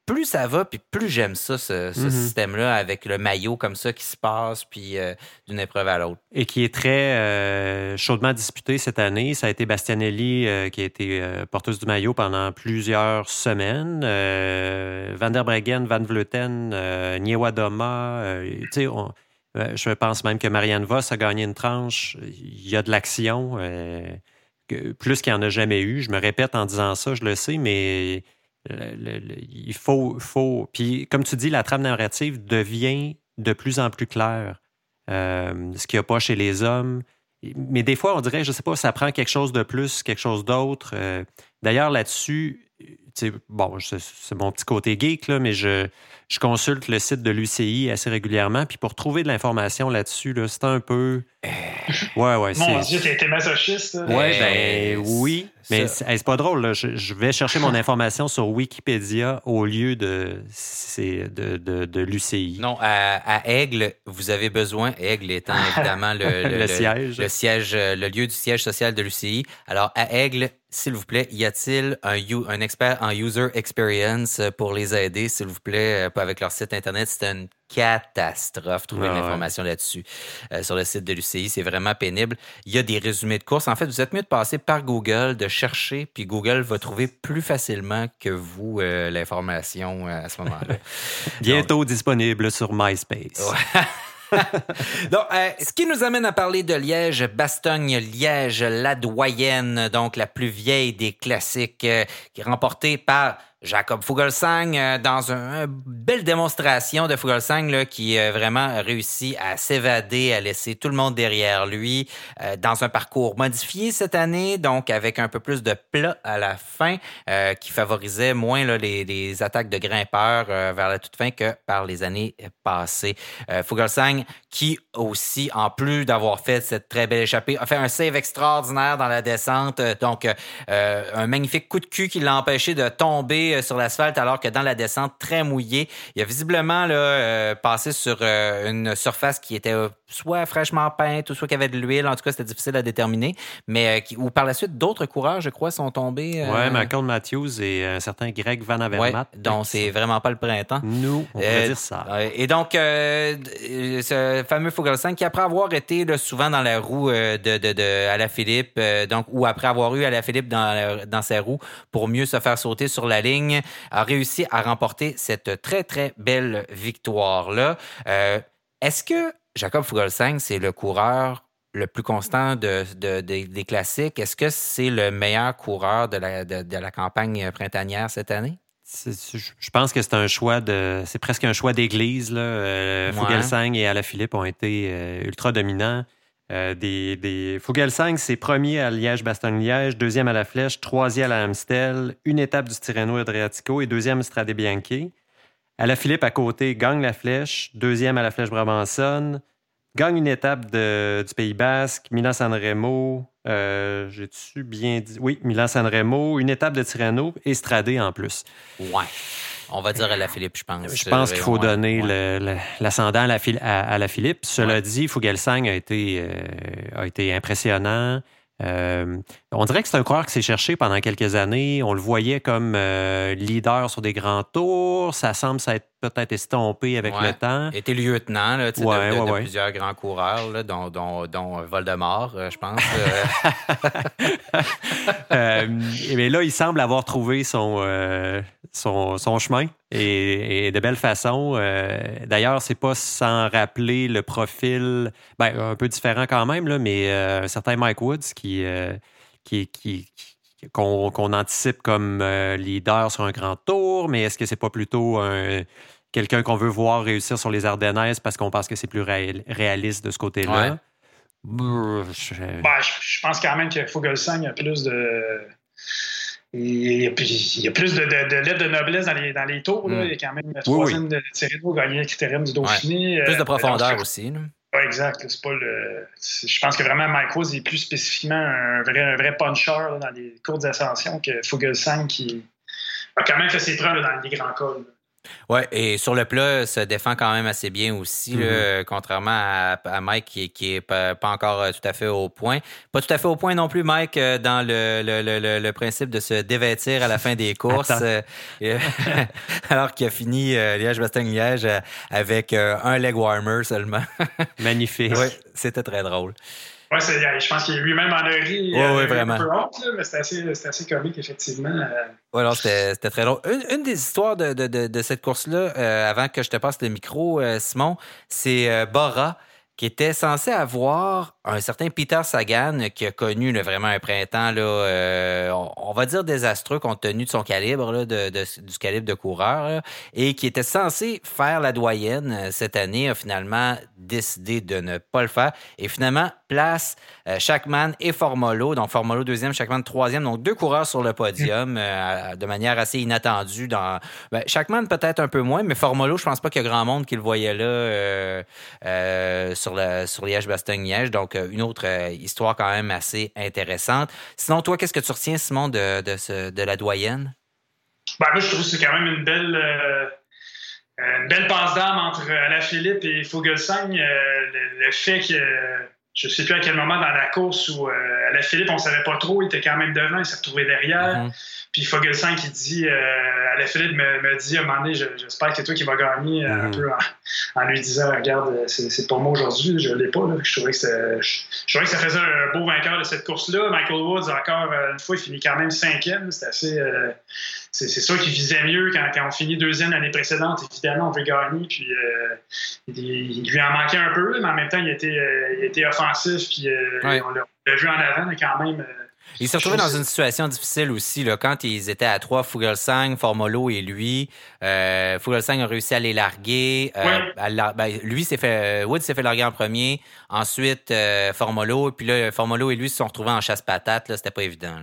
plus ça va, puis plus j'aime ça, ce, mhm. système-là, avec le maillot comme ça qui se passe, puis euh, d'une épreuve à l'autre. Et qui est très euh, chaudement disputé cette année. Ça a été Bastianelli euh, qui a été porteuse du maillot pendant plusieurs semaines. Van der Breggen, Van Vleuten, Niewadoma, tu sais, je pense même que Marianne Voss a gagné une tranche. Il y a de l'action, plus qu'il n'y en a jamais eu. Je me répète en disant ça, je le sais, mais il faut, faut. Puis, comme tu dis, la trame narrative devient de plus en plus claire. Euh, ce qu'il n'y a pas chez les hommes. Mais des fois, on dirait, je ne sais pas, ça prend quelque chose de plus, quelque chose d'autre. Euh, d'ailleurs, là-dessus, bon, c'est mon petit côté geek, là, mais je, je consulte le site de l'UCI assez régulièrement. Puis pour trouver de l'information là-dessus, là, c'est un peu. Euh, ouais, ouais. Mon Dieu, t'es masochiste. Ouais, ben oui. Mais c'est pas drôle. Là. Je, vais chercher mon information sur Wikipédia au lieu de, de, de, de l'UCI. Non, à, Aigle, vous avez besoin, Aigle étant évidemment le, le, siège. le siège, le lieu du siège social de l'UCI. Alors, à Aigle, s'il vous plaît, y a-t-il un, un, expert en user experience pour les aider, s'il vous plaît, euh, avec leur site Internet? C'est une catastrophe trouver ah l'information là-dessus euh, sur le site de l'UCI. C'est vraiment pénible. Il y a des résumés de courses. En fait, vous êtes mieux de passer par Google, de chercher, puis Google va trouver plus facilement que vous euh, l'information à ce moment-là. Bientôt disponible sur MySpace. donc, euh, ce qui nous amène à parler de Liège, Bastogne, Liège, la doyenne, donc la plus vieille des classiques, euh, qui est remportée par Jacob Fugelsang euh, dans une belle démonstration de Fugelsang là, qui a vraiment réussi à s'évader, à laisser tout le monde derrière lui euh, dans un parcours modifié cette année, donc avec un peu plus de plat à la fin euh, qui favorisait moins les, les, attaques de grimpeurs vers la toute fin que par les années passées. Fugelsang qui aussi, en plus d'avoir fait cette très belle échappée, a fait un save extraordinaire dans la descente, donc un magnifique coup de cul qui l'a empêché de tomber euh, sur l'asphalte alors que dans la descente très mouillée, il a visiblement là, euh, passé sur euh, une surface qui était soit fraîchement peinte ou soit qu'il y avait de l'huile. En tout cas, c'était difficile à déterminer. Mais qui, par la suite, d'autres coureurs, je crois, sont tombés. Oui, Michael Matthews et un certain Greg Van Avermaet. Ouais, donc, c'est vraiment pas le printemps. Nous, on peut dire ça. Et donc, ce fameux Fogelsang qui, après avoir été souvent dans la roue de, de, de à la Philippe, donc, ou après avoir eu à la Philippe dans, dans sa roue pour mieux se faire sauter sur la ligne, a réussi à remporter cette très, très belle victoire-là. Euh, est-ce que Jacob Fugelsang, c'est le coureur le plus constant de, des classiques? Est-ce que c'est le meilleur coureur de la, de, la campagne printanière cette année? Je pense que c'est un choix de. C'est presque un choix d'église. Euh, Fugelsang et Alaphilippe ont été euh, ultra dominants. Euh, des, c'est premier à Liège-Bastogne-Liège, deuxième à la Flèche, troisième à Amstel, une étape du Tirreno Adriatico et deuxième Strade Bianchi. À la Philippe, à côté, gagne la Flèche, deuxième à la Flèche Brabançonne, gagne une étape du Pays Basque, Milan-San Remo, euh, j'ai-tu bien dit? Oui, Milan-San Remo, une étape de Tirreno et Stradé en plus. Ouais. On va dire à la Philippe, je pense. Je pense qu'il faut donner l'ascendant à, à, la Philippe. Cela dit, Fugelsang a été, euh, a été impressionnant. Euh, on dirait que c'est un coureur qui s'est cherché pendant quelques années. On le voyait comme euh, leader sur des grands tours. Ça semble s'être peut-être estompé avec le temps. Il était lieutenant là, de, plusieurs grands coureurs, là, dont, dont, dont, Voldemort, euh, je pense. mais là, il semble avoir trouvé son, son, son, chemin et, de belle façon. D'ailleurs, c'est pas sans rappeler le profil, ben, un peu différent quand même, là, mais un certain Mike Woods qui qui, qu'on anticipe comme euh, leader sur un grand tour, mais est-ce que c'est pas plutôt quelqu'un qu'on veut voir réussir sur les Ardennaises parce qu'on pense que c'est plus réaliste de ce côté-là? Ben, je... pense quand même que Fogelsang a plus de. Il y a, plus de, lettres de noblesse dans les, dans les tours. Là. Hmm. Il y a quand même le troisième de Thierry gagné le critérium du Dauphiné. Plus de euh, profondeur aussi. Exact. C'est pas le... Je pense que vraiment Mike Woods est plus spécifiquement un vrai, un vrai puncher dans les courtes ascensions que Fugelsang qui a quand même fait ses preuves dans les grands cols. Oui, et sur le plat, se défend quand même assez bien aussi, mm-hmm. contrairement à, Mike qui, qui est pas, encore euh, tout à fait au point. Pas tout à fait au point non plus, Mike, euh, dans le, le, le, principe de se dévêtir à la fin des courses, euh, alors qu'il a fini Liège-Bastogne-Liège avec un leg warmer seulement. Magnifique. Oui, c'était très drôle. Ouais, je pense qu'il est lui-même en a ri ouais, vraiment. un peu honte, mais c'était assez, assez, comique, effectivement. Oui, alors c'était très drôle. Une, des histoires de, de, de, cette course-là, euh, avant que je te passe le micro, euh, Simon, c'est euh, Bora qui était censé avoir un certain Peter Sagan qui a connu vraiment un printemps, là, euh, on, va dire désastreux compte tenu de son calibre, là, de, du calibre de coureur, et qui était censé faire la doyenne euh, cette année, a finalement décidé de ne pas le faire. Et finalement, place euh, et Formolo. Donc Formolo deuxième, Shackman troisième. Donc deux coureurs sur le podium euh, de manière assez inattendue. Dans, ben, peut-être un peu moins, mais Formolo, je pense pas qu'il y a grand monde qui le voyait là sur, la, sur Liège-Bastogne-Liège. Donc, euh, une autre euh, histoire quand même assez intéressante. Sinon, toi, qu'est-ce que tu retiens, Simon, de, de, la doyenne? Ben, moi, je trouve que c'est quand même une belle, euh, belle passe d'âme entre Alaphilippe et Fogelsang. le, fait que je ne sais plus à quel moment dans la course où Alaphilippe, on ne savait pas trop, il était quand même devant, il s'est retrouvé derrière. Mm-hmm. Puis Fogelsang qui dit, euh, Alaphilippe me, me dit à un moment donné, j'espère que c'est toi qui vas gagner, euh, un mm-hmm. peu en, lui disant, regarde, c'est pour moi aujourd'hui, je ne l'ai pas. Je, trouvais que je, que ça faisait un beau vainqueur de cette course-là. Michael Woods, encore euh, une fois, il finit quand même cinquième. C'est assez. Euh, c'est sûr qu'il visait mieux quand, quand, on finit deuxième l'année précédente. Évidemment, on veut gagner. Puis il, lui en manquait un peu, mais en même temps, il était, il était offensif. Puis on l'a vu en avant, mais quand même. Il s'est retrouvé dans une situation difficile aussi, là, quand ils étaient à trois, Fugelsang, Formolo et lui. Euh, Fugelsang a réussi à les larguer. Euh, ben, lui s'est fait, Wood s'est fait larguer en premier. Ensuite, euh, Formolo. Puis là, Formolo et lui se sont retrouvés en chasse-patate. C'était pas évident.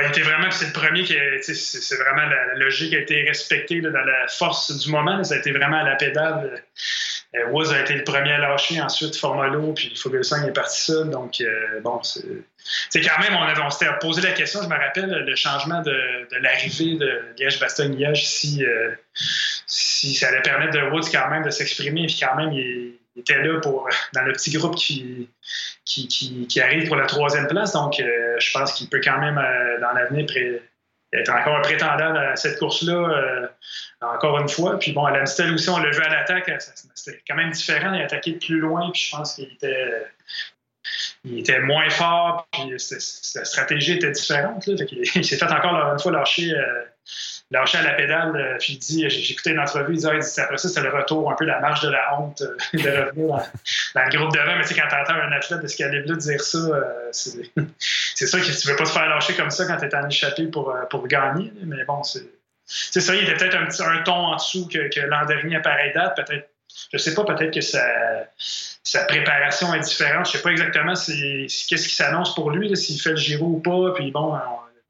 Il était vraiment, c'est le premier qui, c'est vraiment la, logique a été respectée dans la force du moment. Ça a été vraiment à la pédale. Euh, Wood a été le premier à lâcher, ensuite Formolo, puis Fogelsang est parti seul. Donc, euh, bon, c'est quand même, on, avait, on s'était posé la question, je me rappelle, le changement de, l'arrivée de Liège-Bastogne-Liège, si, euh, si ça allait permettre de Woods quand même de s'exprimer, puis quand même, il, était là pour, dans le petit groupe qui, qui, arrive pour la troisième place. Donc, je pense qu'il peut quand même, dans l'avenir, être encore un prétendant à cette course-là, euh, encore une fois. Puis bon, à l'Amstel aussi, on l'a vu à l'attaque, c'était quand même différent. Il a attaqué de plus loin, puis je pense qu'il était, il était moins fort, puis sa stratégie était différente. Là, il s'est fait encore une fois lâcher, euh, lâché à la pédale, euh, puis il dit, écouté une entrevue, il dit, ah, après ça, c'était le retour, un peu la marche de la honte, euh, de revenir dans, le groupe devant. Mais tu sais, quand t'entends un athlète de ce calibre-là dire ça, euh, c'est sûr que tu veux pas te faire lâcher comme ça quand t'es en échappé pour, gagner. Mais bon, c'est ça, il était peut-être un, petit, un ton en dessous que, l'an dernier à pareille date. Peut-être, je sais pas, peut-être que sa, préparation est différente. Je sais pas exactement qu'est-ce qui s'annonce pour lui, s'il fait le Giro ou pas. Puis bon,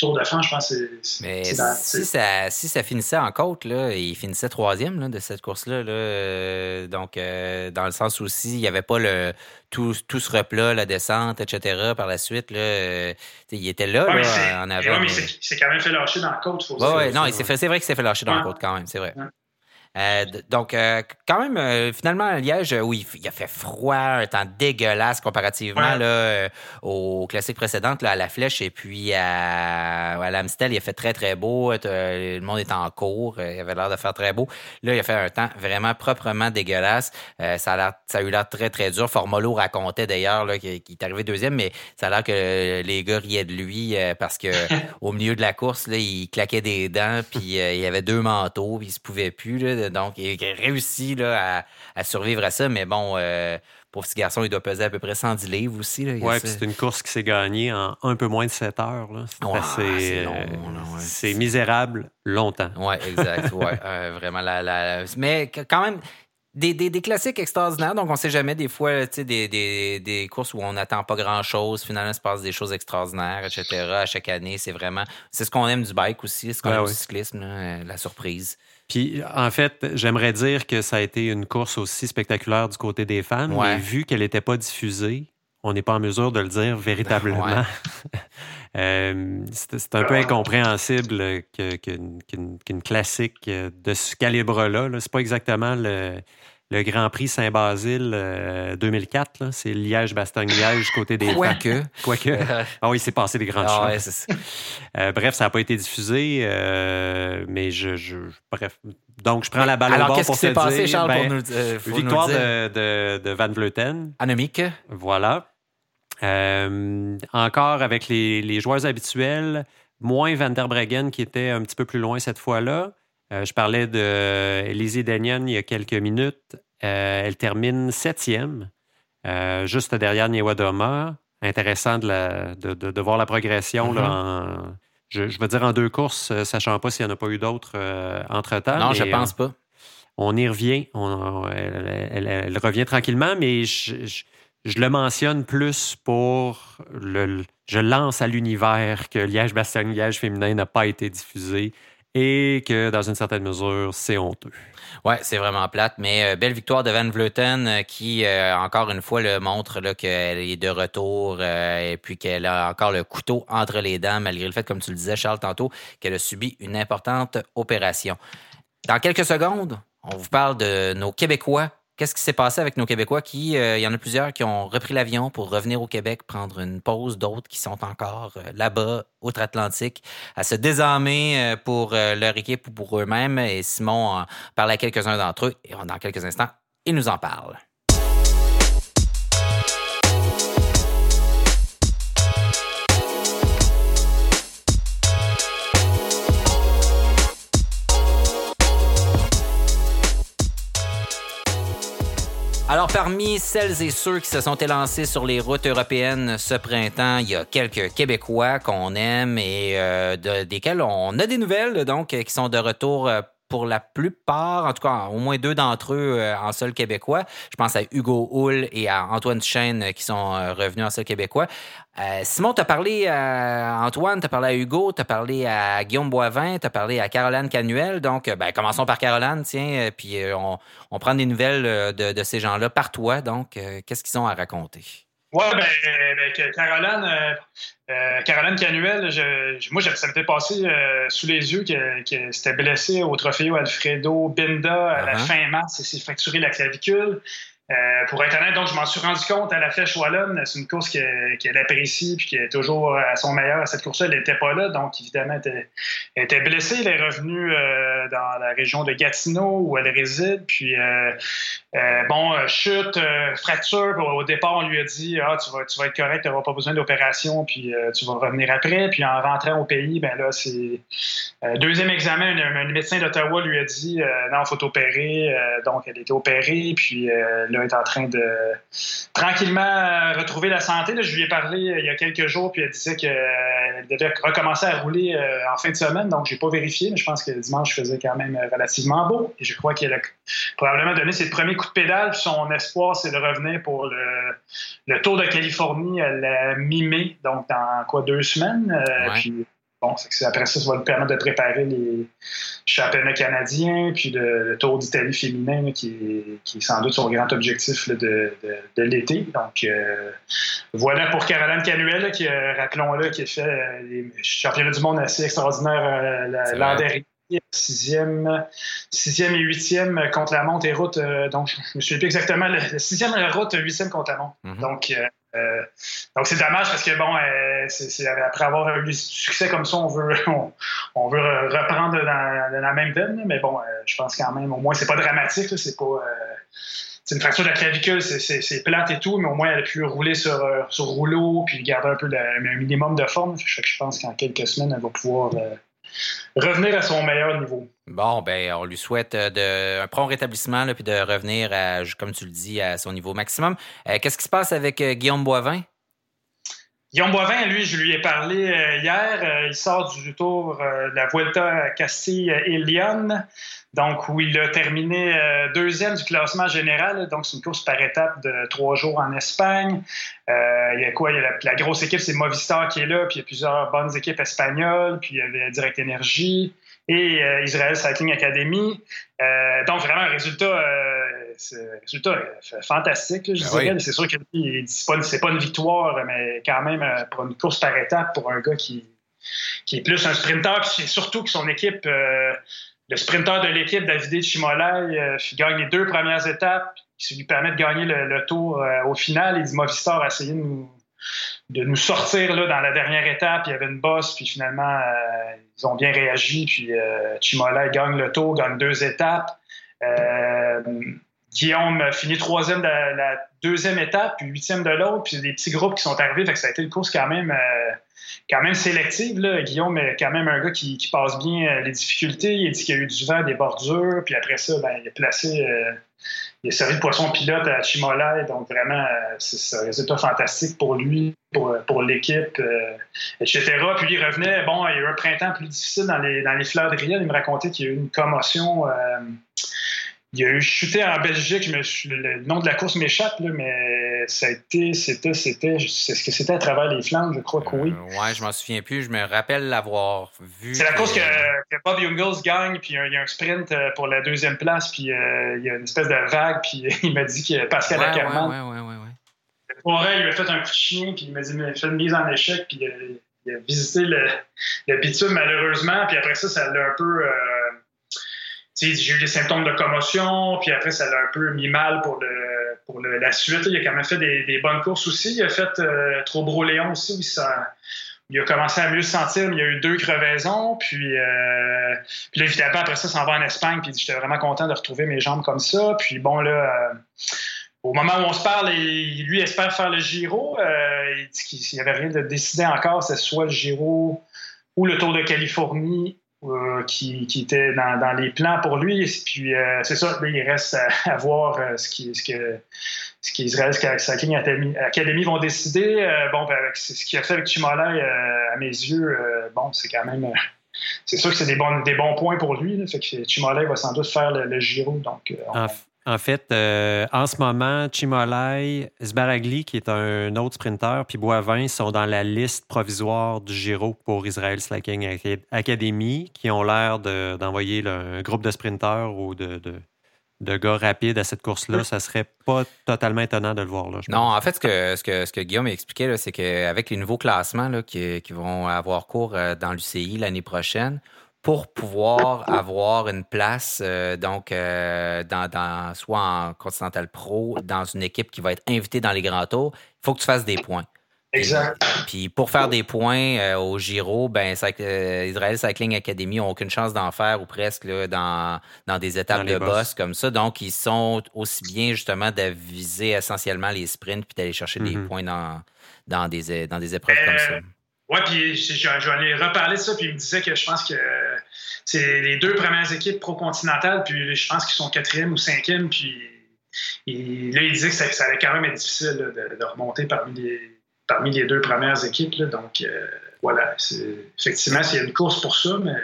Tour de France, je pense Mais si, ça, si ça finissait en côte, là, il finissait troisième de cette course-là. Là, donc, dans le sens aussi, il n'y avait pas le tout, tout ce replat, la descente, etc. Par la suite, là, il était là, en avant. mais il s'est quand même fait lâcher dans la côte. Faut ouais, non, c'est vrai qu'il s'est fait lâcher dans la côte quand même, c'est vrai. Euh, donc, euh, quand même, euh, finalement, à Liège, oui, il a fait froid, un temps dégueulasse comparativement là, aux classiques précédentes, là, à la Flèche et puis à, à l'Amstel, il a fait très, très beau. Le monde était en cours, il avait l'air de faire très beau. Là, il a fait un temps vraiment proprement dégueulasse. ça, a ça a eu l'air très, très dur. Formolo racontait d'ailleurs qu'il est arrivé deuxième, mais ça a l'air que les gars riaient de lui parce que au milieu de la course, là, il claquait des dents, puis il avait deux manteaux, puis il se pouvait plus. Là, donc, il a réussi là, à, survivre à ça. Mais bon, euh, pour ce garçon, il doit peser à peu près 110 livres aussi. Oui, c'est une course qui s'est gagnée en un peu moins de 7 heures. C'est misérable longtemps. Oui, exact. ouais, euh, vraiment, la, mais quand même, des, des, classiques extraordinaires, donc on ne sait jamais des fois, tu sais, des, des, courses où on n'attend pas grand-chose, finalement, il se passe des choses extraordinaires, etc. À chaque année, c'est vraiment, c'est ce qu'on aime du bike aussi, c'est ce qu'on aime du cyclisme, la surprise. Puis, en fait, j'aimerais dire que ça a été une course aussi spectaculaire du côté des fans, mais vu qu'elle n'était pas diffusée, on n'est pas en mesure de le dire véritablement. Euh, c'est un peu incompréhensible qu'une classique de ce calibre-là, -là, c'est pas exactement le, le Grand Prix Saint-Basile 2004. Euh, c'est Liège-Bastogne-Liège côté des Quoique. Quoique. ah oui, c'est passé des grandes ah, choses. Euh, bref, ça n'a pas été diffusé, euh, mais je, Bref. Donc, je prends la balle au bord pour te dire... passé, Charles, ben, pour nous, Victoire De, de, Van Vleuten. Anomique. Voilà. encore avec les, les, joueurs habituels, moins Van der Breggen qui était un petit peu plus loin cette fois-là. Euh, je parlais de Lizzie Daniel il y a quelques minutes. Euh, elle termine septième, euh, juste derrière Niewadoma. Intéressant de, voir la progression. Mm-hmm. je, veux dire en deux courses, sachant pas s'il n'y en a pas eu d'autres entre-temps. Non, je pense pas. On y revient. elle, revient tranquillement, mais je, le mentionne plus pour le. Je lance à l'univers que Liège-Bastogne-Liège féminin n'a pas été diffusé et que dans une certaine mesure, c'est honteux. Ouais, c'est vraiment plate, mais euh, belle victoire de Van Vleuten euh, qui, euh, encore une fois, le montre qu'elle est de retour et puis qu'elle a encore le couteau entre les dents, malgré le fait, comme tu le disais, Charles, tantôt, qu'elle a subi une importante opération. Dans quelques secondes, on vous parle de nos Québécois Qu'est-ce qui s'est passé avec nos Québécois qui, euh, il y en a plusieurs qui ont repris l'avion pour revenir au Québec, prendre une pause, d'autres qui sont encore euh, là-bas, outre-Atlantique, à se désarmer euh, pour leur équipe ou pour eux-mêmes. Et Simon parle à quelques-uns d'entre eux et dans quelques instants, il nous en parle. Alors, parmi celles et ceux qui se sont élancés sur les routes européennes ce printemps, il y a quelques Québécois qu'on aime et euh, desquels on a des nouvelles, donc, qui sont de retour euh, pour la plupart, en tout cas au moins deux d'entre eux euh, en sol québécois. Je pense à Hugo Hull et à Antoine Chêne qui sont revenus en sol québécois. Euh, Simon, tu as parlé à Antoine, tu as parlé à Hugo, tu as parlé à Guillaume Boivin, tu as parlé à Caroline Canuel. Donc, euh, ben, commençons par Caroline, tiens, euh, puis on, prend des nouvelles de, ces gens-là par toi. Donc, qu'est-ce qu'ils ont à raconter? Oui, ben, ben Caroline, Caroline Canuel, moi, ça m'était passé sous les yeux qu'elle s'était blessée au trophée Alfredo Binda à la uh-huh. fin mars et s'est fracturé la clavicule. Euh, pour être honnête, donc je m'en suis rendu compte à la Flèche Wallonne. C'est une course qu'elle apprécie puis qui est toujours à son meilleur. À cette course-là, elle n'était pas là, donc évidemment, elle était, blessée. Elle est revenue euh, dans la région de Gatineau où elle réside. Puis, euh, bon, chute, fracture. Au départ, on lui a dit Ah, tu vas, tu vas être correct, tu n'auras pas besoin d'opération, puis tu vas revenir après. Puis en rentrant au pays, ben là, c'est. deuxième examen, un, médecin d'Ottawa lui a dit Non, il faut t'opérer. donc, elle a été opérée. Puis là, est en train de tranquillement euh, retrouver la santé. je lui ai parlé euh, il y a quelques jours, puis elle disait qu'elle euh, devait recommencer à rouler en fin de semaine. Donc, j'ai pas vérifié, mais je pense que dimanche faisait quand même relativement beau. Et je crois qu'elle a probablement donné ses premiers de pédale. Son espoir, c'est de revenir pour le, Tour de Californie à la mi-mai, donc dans quoi, deux semaines? Puis bon, après ça, ça va lui permettre de préparer les championnats canadiens, puis le, Tour d'Italie féminin, qui, est, sans doute son grand objectif de, l'été. Donc, voilà pour Caroline Canuel, qui, rappelons-le, qui a fait les championnats du monde assez extraordinaires l'an dernier sixième, sixième et huitième contre la montre et route. Euh, donc, je me souviens plus exactement. Le, sixième route, huitième contre la montre. Mhm. Donc, euh, euh, donc c'est dommage parce que bon, après avoir eu du succès comme ça, on veut, on, veut reprendre dans, la même veine. Mais bon, je pense quand même, au moins, c'est pas dramatique. C'est pas. c'est une fracture de la clavicule, c'est plate et tout, mais au moins elle a pu rouler sur, sur rouleau puis garder un peu un minimum de forme. Je, je pense qu'en quelques semaines, elle va pouvoir revenir à son meilleur niveau. Bon, ben, on lui souhaite euh, de, un prompt rétablissement, puis de revenir, à, comme tu le dis, à son niveau maximum. Euh, qu'est-ce qui se passe avec euh, Guillaume Boivin? Guillaume Boivin, lui, je lui ai parlé hier. il sort du tour de la Vuelta à Castille et Lyon donc où il a terminé euh, deuxième du classement général. Donc, c'est une course par étape de trois jours en Espagne. Euh, il y a quoi? Il y a la, grosse équipe, c'est Movistar qui est là, puis il y a plusieurs bonnes équipes espagnoles, puis il y avait Direct Energy et euh, Israel Cycling Academy. donc, vraiment un résultat, résultat fantastique, je ben dirais. C'est sûr que c'est pas, pas une victoire, mais quand même pour une course par étape pour un gars qui, qui est plus un sprinter, puis surtout que son équipe le sprinter de l'équipe, David Chimolay, euh, gagne les deux premières étapes, qui lui permet de gagner le, tour euh, au final. Et Movistar a essayé de nous, sortir là, dans la dernière étape. Il y avait une bosse, puis finalement, euh, ils ont bien réagi. Puis Chimolay gagne le tour, gagne deux étapes. Guillaume finit troisième de la, deuxième étape, puis huitième de l'autre, puis des petits groupes qui sont arrivés. Ça a été une course quand même quand même sélective. Guillaume est quand même un gars qui, passe bien euh, les difficultés. Il dit qu'il y a eu du vent, des bordures, puis après ça, ben, il a placé. Euh, il a servi de poisson pilote à Chimolay, donc vraiment, euh, c'est un résultat fantastique pour lui, pour, pour l'équipe, etc. Puis il revenait, bon, il y a eu un printemps plus difficile dans les, dans les fleurs de Riel. Il me racontait qu'il y a eu une commotion il a eu chuté en Belgique, le nom de la course m'échappe, mais ça a été, c'était, c'était, c'est ce que c'était à travers les Flandres, je crois que oui. Euh, ouais, je m'en souviens plus, je me rappelle l'avoir vu. C'est la course que, Bob Jungels gagne, puis il y a un sprint euh, pour la deuxième place, puis euh, il y a une espèce de vague, puis il m'a dit que Pascal ouais, Ackermann. Ouais, ouais, ouais, ouais. Pour il a fait un coup de chien, puis il m'a dit, il a fait une mise en échec, puis il a, visité le, le bitume malheureusement, puis après ça, ça l'a un peu j'ai eu des symptômes de commotion, puis après, ça l'a un peu mis mal pour, le, pour la suite. Il a quand même fait des, bonnes courses aussi. Il a fait euh, Léon aussi, où il a commencé à mieux se sentir, mais il y a eu deux crevaisons. Puis, euh, puis là, évidemment, après ça, s'en va en Espagne, puis j'étais vraiment content de retrouver mes jambes comme ça. Puis bon, là, euh, au moment où on se parle, lui espère faire le Giro. Euh, il dit qu'il n'y avait rien de décidé encore, c'est soit le Giro ou le Tour de Californie euh, qui, était dans, les plans pour lui. Puis euh, c'est ça, il reste à, voir euh, ce qui ce que ce qu'Israël Academy vont décider. bon, ben, ce qu'il a fait avec Chimolay, à mes yeux, bon, c'est quand même. c'est sûr que c'est des bons, des bons points pour lui. Là, fait que va sans doute faire le, Giro. Donc, en fait, euh, en ce moment, Chimolai, Sbaragli, qui est un autre sprinter, puis Boivin sont dans la liste provisoire du Giro pour Israel Slacking Academy, qui ont l'air d'envoyer un groupe de sprinteurs ou de, de, gars rapides à cette course-là. Ça serait pas totalement étonnant de le voir là. non, en fait, ce que, ce que, ce que Guillaume expliquait, c'est qu'avec les nouveaux classements là, qui, qui, vont avoir cours euh, dans l'UCI l'année prochaine, pour pouvoir avoir une place, euh, donc, euh, dans, soit en Continental Pro, dans une équipe qui va être invitée dans les grands tours, il faut que tu fasses des points. Exact. Puis pour faire des points euh, au Giro, ben Israel Cycling Academy n'ont aucune chance d'en faire ou presque là, dans, dans des étapes de boss. comme ça. Donc, ils sont aussi bien justement de viser essentiellement les sprints puis d'aller chercher des mhm. points dans, dans, des, dans des épreuves comme ça. Oui, puis j'en ai reparlé de ça, puis il me disait que je pense que c'est les deux premières équipes pro-continentales, puis je pense qu'ils sont quatrième ou cinquième, puis là, il disait que ça, allait quand même être difficile de, remonter parmi les, parmi les deux premières équipes. donc, euh, voilà, effectivement, il y a une course pour ça, mais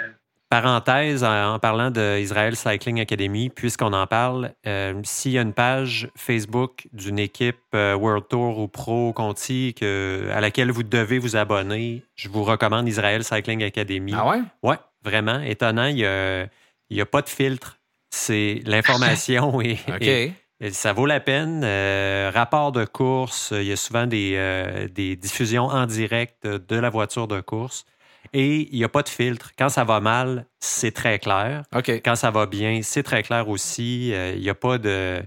Parenthèse, en parlant de Israel Cycling Academy, puisqu'on en parle, euh, s'il y a une page Facebook d'une équipe euh, World Tour ou Pro Conti que, à laquelle vous devez vous abonner, je vous recommande Israel Cycling Academy. Ah ouais? Ouais, vraiment. Étonnant, il n'y a, a, pas de filtre. C'est l'information et, ça vaut la peine. Euh, rapport de course, il y a souvent des, des diffusions en direct de la voiture de course. Et il n'y a pas de filtre. Quand ça va mal, c'est très clair. Quand ça va bien, c'est très clair aussi. Euh, il n'y a pas de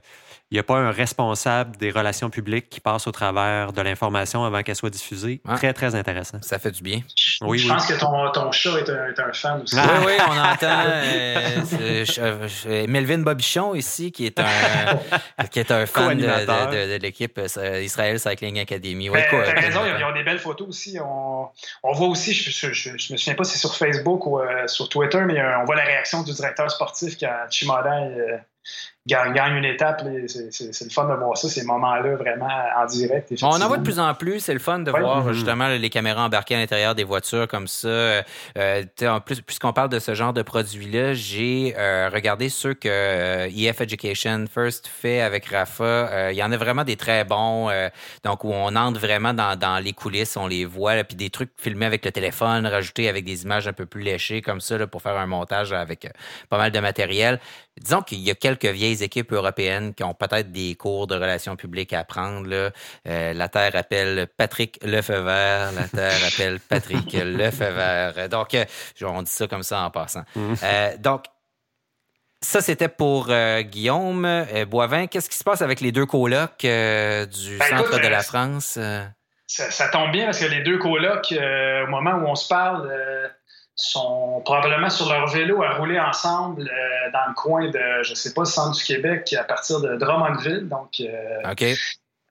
il n'y a pas un responsable des relations publiques qui passe au travers de l'information avant qu'elle soit diffusée. Très, très intéressant. Ça fait du bien. Oui, je pense que ton, ton chat est un, est un, fan aussi. Oui, oui, on entend euh, euh, Melvin Bobichon ici, qui est un, qui est un fan de, de, de l'équipe euh, Israel Cycling Academy. Ouais, ben, T'as raison, ils ont des belles photos aussi. On, on voit aussi, je ne me souviens pas si c'est sur Facebook ou sur Twitter, mais on voit la réaction du directeur sportif qui a Chimada gagne, une étape. C'est le fun de voir ça, ces moments-là, vraiment en direct. On en voit de plus en plus. C'est le fun de voir mm-hmm. justement les caméras embarquées à l'intérieur des voitures comme ça. Euh, en plus, puisqu'on parle de ce genre de produits-là, j'ai euh, regardé ceux que EF euh, e Education First fait avec Rafa. il y en a vraiment des très bons. donc, où on entre vraiment dans, les coulisses, on les voit, puis des trucs filmés avec le téléphone, rajoutés avec des images un peu plus léchées comme ça pour faire un montage avec pas mal de matériel. Disons qu'il y a quelques vieilles équipes européennes qui ont peut-être des cours de relations publiques à prendre. Euh, la Terre appelle Patrick Lefebvre. La Terre appelle Patrick Lefebvre. Donc, euh, on dit ça comme ça en passant. Mm. Euh, donc, ça, c'était pour Guillaume Boivin. Qu'est-ce qui se passe avec les deux colocs du ben, centre de la France? Ça, ça, tombe bien parce que les deux colocs, au moment où on se parle, sont probablement sur leur vélo à rouler ensemble euh, dans le coin de, je sais pas, le centre du Québec, à partir de Drummondville. Donc, euh,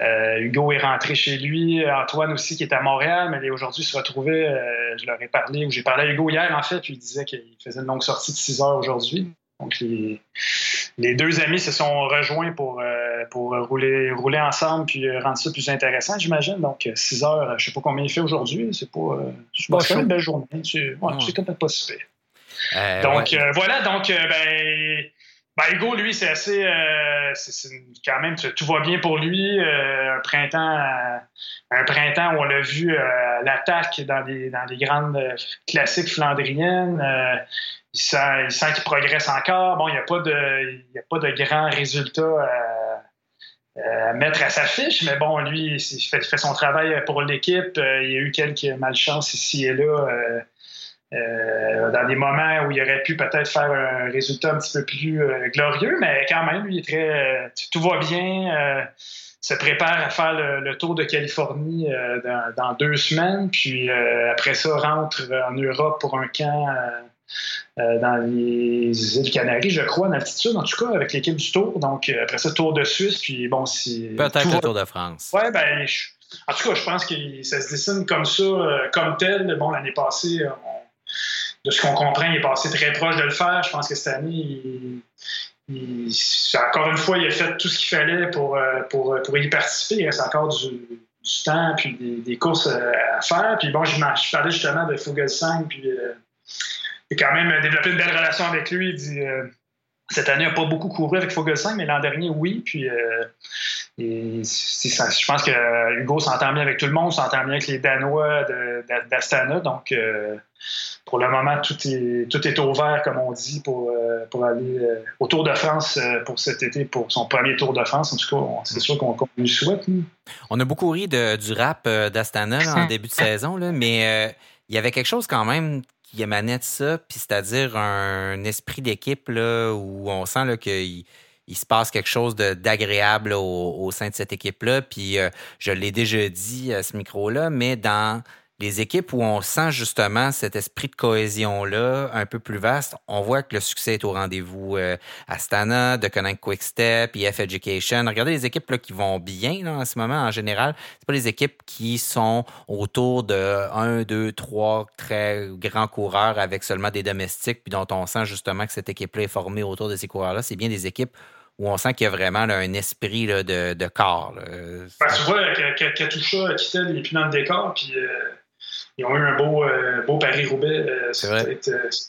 euh, Hugo est rentré chez lui, Antoine aussi qui est à Montréal, mais il aujourd'hui se retrouvait, je leur ai parlé, ou j'ai parlé à Hugo hier en fait, puis il disait qu'il faisait une longue sortie de 6 heures aujourd'hui. Donc, les, deux amis se sont rejoints pour, euh, pour rouler, rouler ensemble puis euh, rendre ça plus intéressant, j'imagine. Donc, 6 heures, je ne sais pas combien il fait aujourd'hui. C'est pas, euh, pas une belle journée. C'est ouais, peut-être pas si donc, voilà. Donc, ben, ben, Hugo, lui, c'est assez. quand même, tout va bien pour lui. un printemps un printemps où on l'a vu l'attaque dans les, dans les grandes classiques flandriennes il sent, qu'il progresse encore. Bon, il n'y a, pas de, a pas de grands résultats à, mettre à sa fiche, mais bon, lui, il fait, son travail pour l'équipe. Euh, il y a eu quelques malchances ici et là. Euh, euh, dans des moments où il aurait pu peut-être faire un résultat un petit peu plus glorieux, mais quand même, lui, est très, tout va bien se prépare à faire le, tour de Californie dans, deux semaines, puis après ça rentre en Europe pour un camp euh, dans les îles Canaries, je crois, en altitude, en tout cas, avec l'équipe du Tour. Donc, euh, après ça, Tour de Suisse, puis bon, si. Peut-être le Tour de France. Oui, ben, en tout cas, je pense que ça se dessine comme ça, euh, comme tel. Bon, l'année passée, de ce qu'on comprend, il est passé très proche de le faire. Je pense que cette année, encore une fois, il a fait tout ce qu'il fallait pour, pour, pour, y participer. Il reste encore du, temps puis des, courses à faire. Puis bon, je, je parlais justement de Fugelsang puis a quand même développé une belle relation avec lui. Il dit, euh, cette année, il n'a pas beaucoup couru avec Fogelsang, mais l'an dernier, oui. Puis, euh, je pense que Hugo s'entend bien avec tout le monde, s'entend bien avec les Danois d'Astana. Donc, euh, pour le moment, tout est, tout est ouvert, comme on dit, pour, pour aller au Tour de France pour cet été, pour son premier Tour de France. En tout cas, c'est sûr qu'on lui souhaite. On a beaucoup ri du rap d'Astana en début de saison, là, mais il y avait quelque chose quand même qui émanait de ça, puis c'est-à-dire un esprit d'équipe où on sent qu'il il se passe quelque chose d'agréable au, sein de cette équipe-là. Puis euh, je l'ai déjà dit à ce micro-là, mais dans les équipes où on sent justement cet esprit de cohésion-là un peu plus vaste, on voit que le succès est au rendez-vous. Euh, Astana, de Connect Quick Step, EF Education. Regardez les équipes là, qui vont bien là, en ce moment en général. C'est pas les équipes qui sont autour de un, deux, trois très grands coureurs avec seulement des domestiques, puis dont on sent justement que cette équipe-là est formée autour de ces coureurs-là. C'est bien des équipes où on sent qu'il y a vraiment un esprit là, de, corps. Ben, tu vois, Katusha quittait les piments de décor, puis euh, ils ont eu un beau, beau Paris-Roubaix. c'est vrai.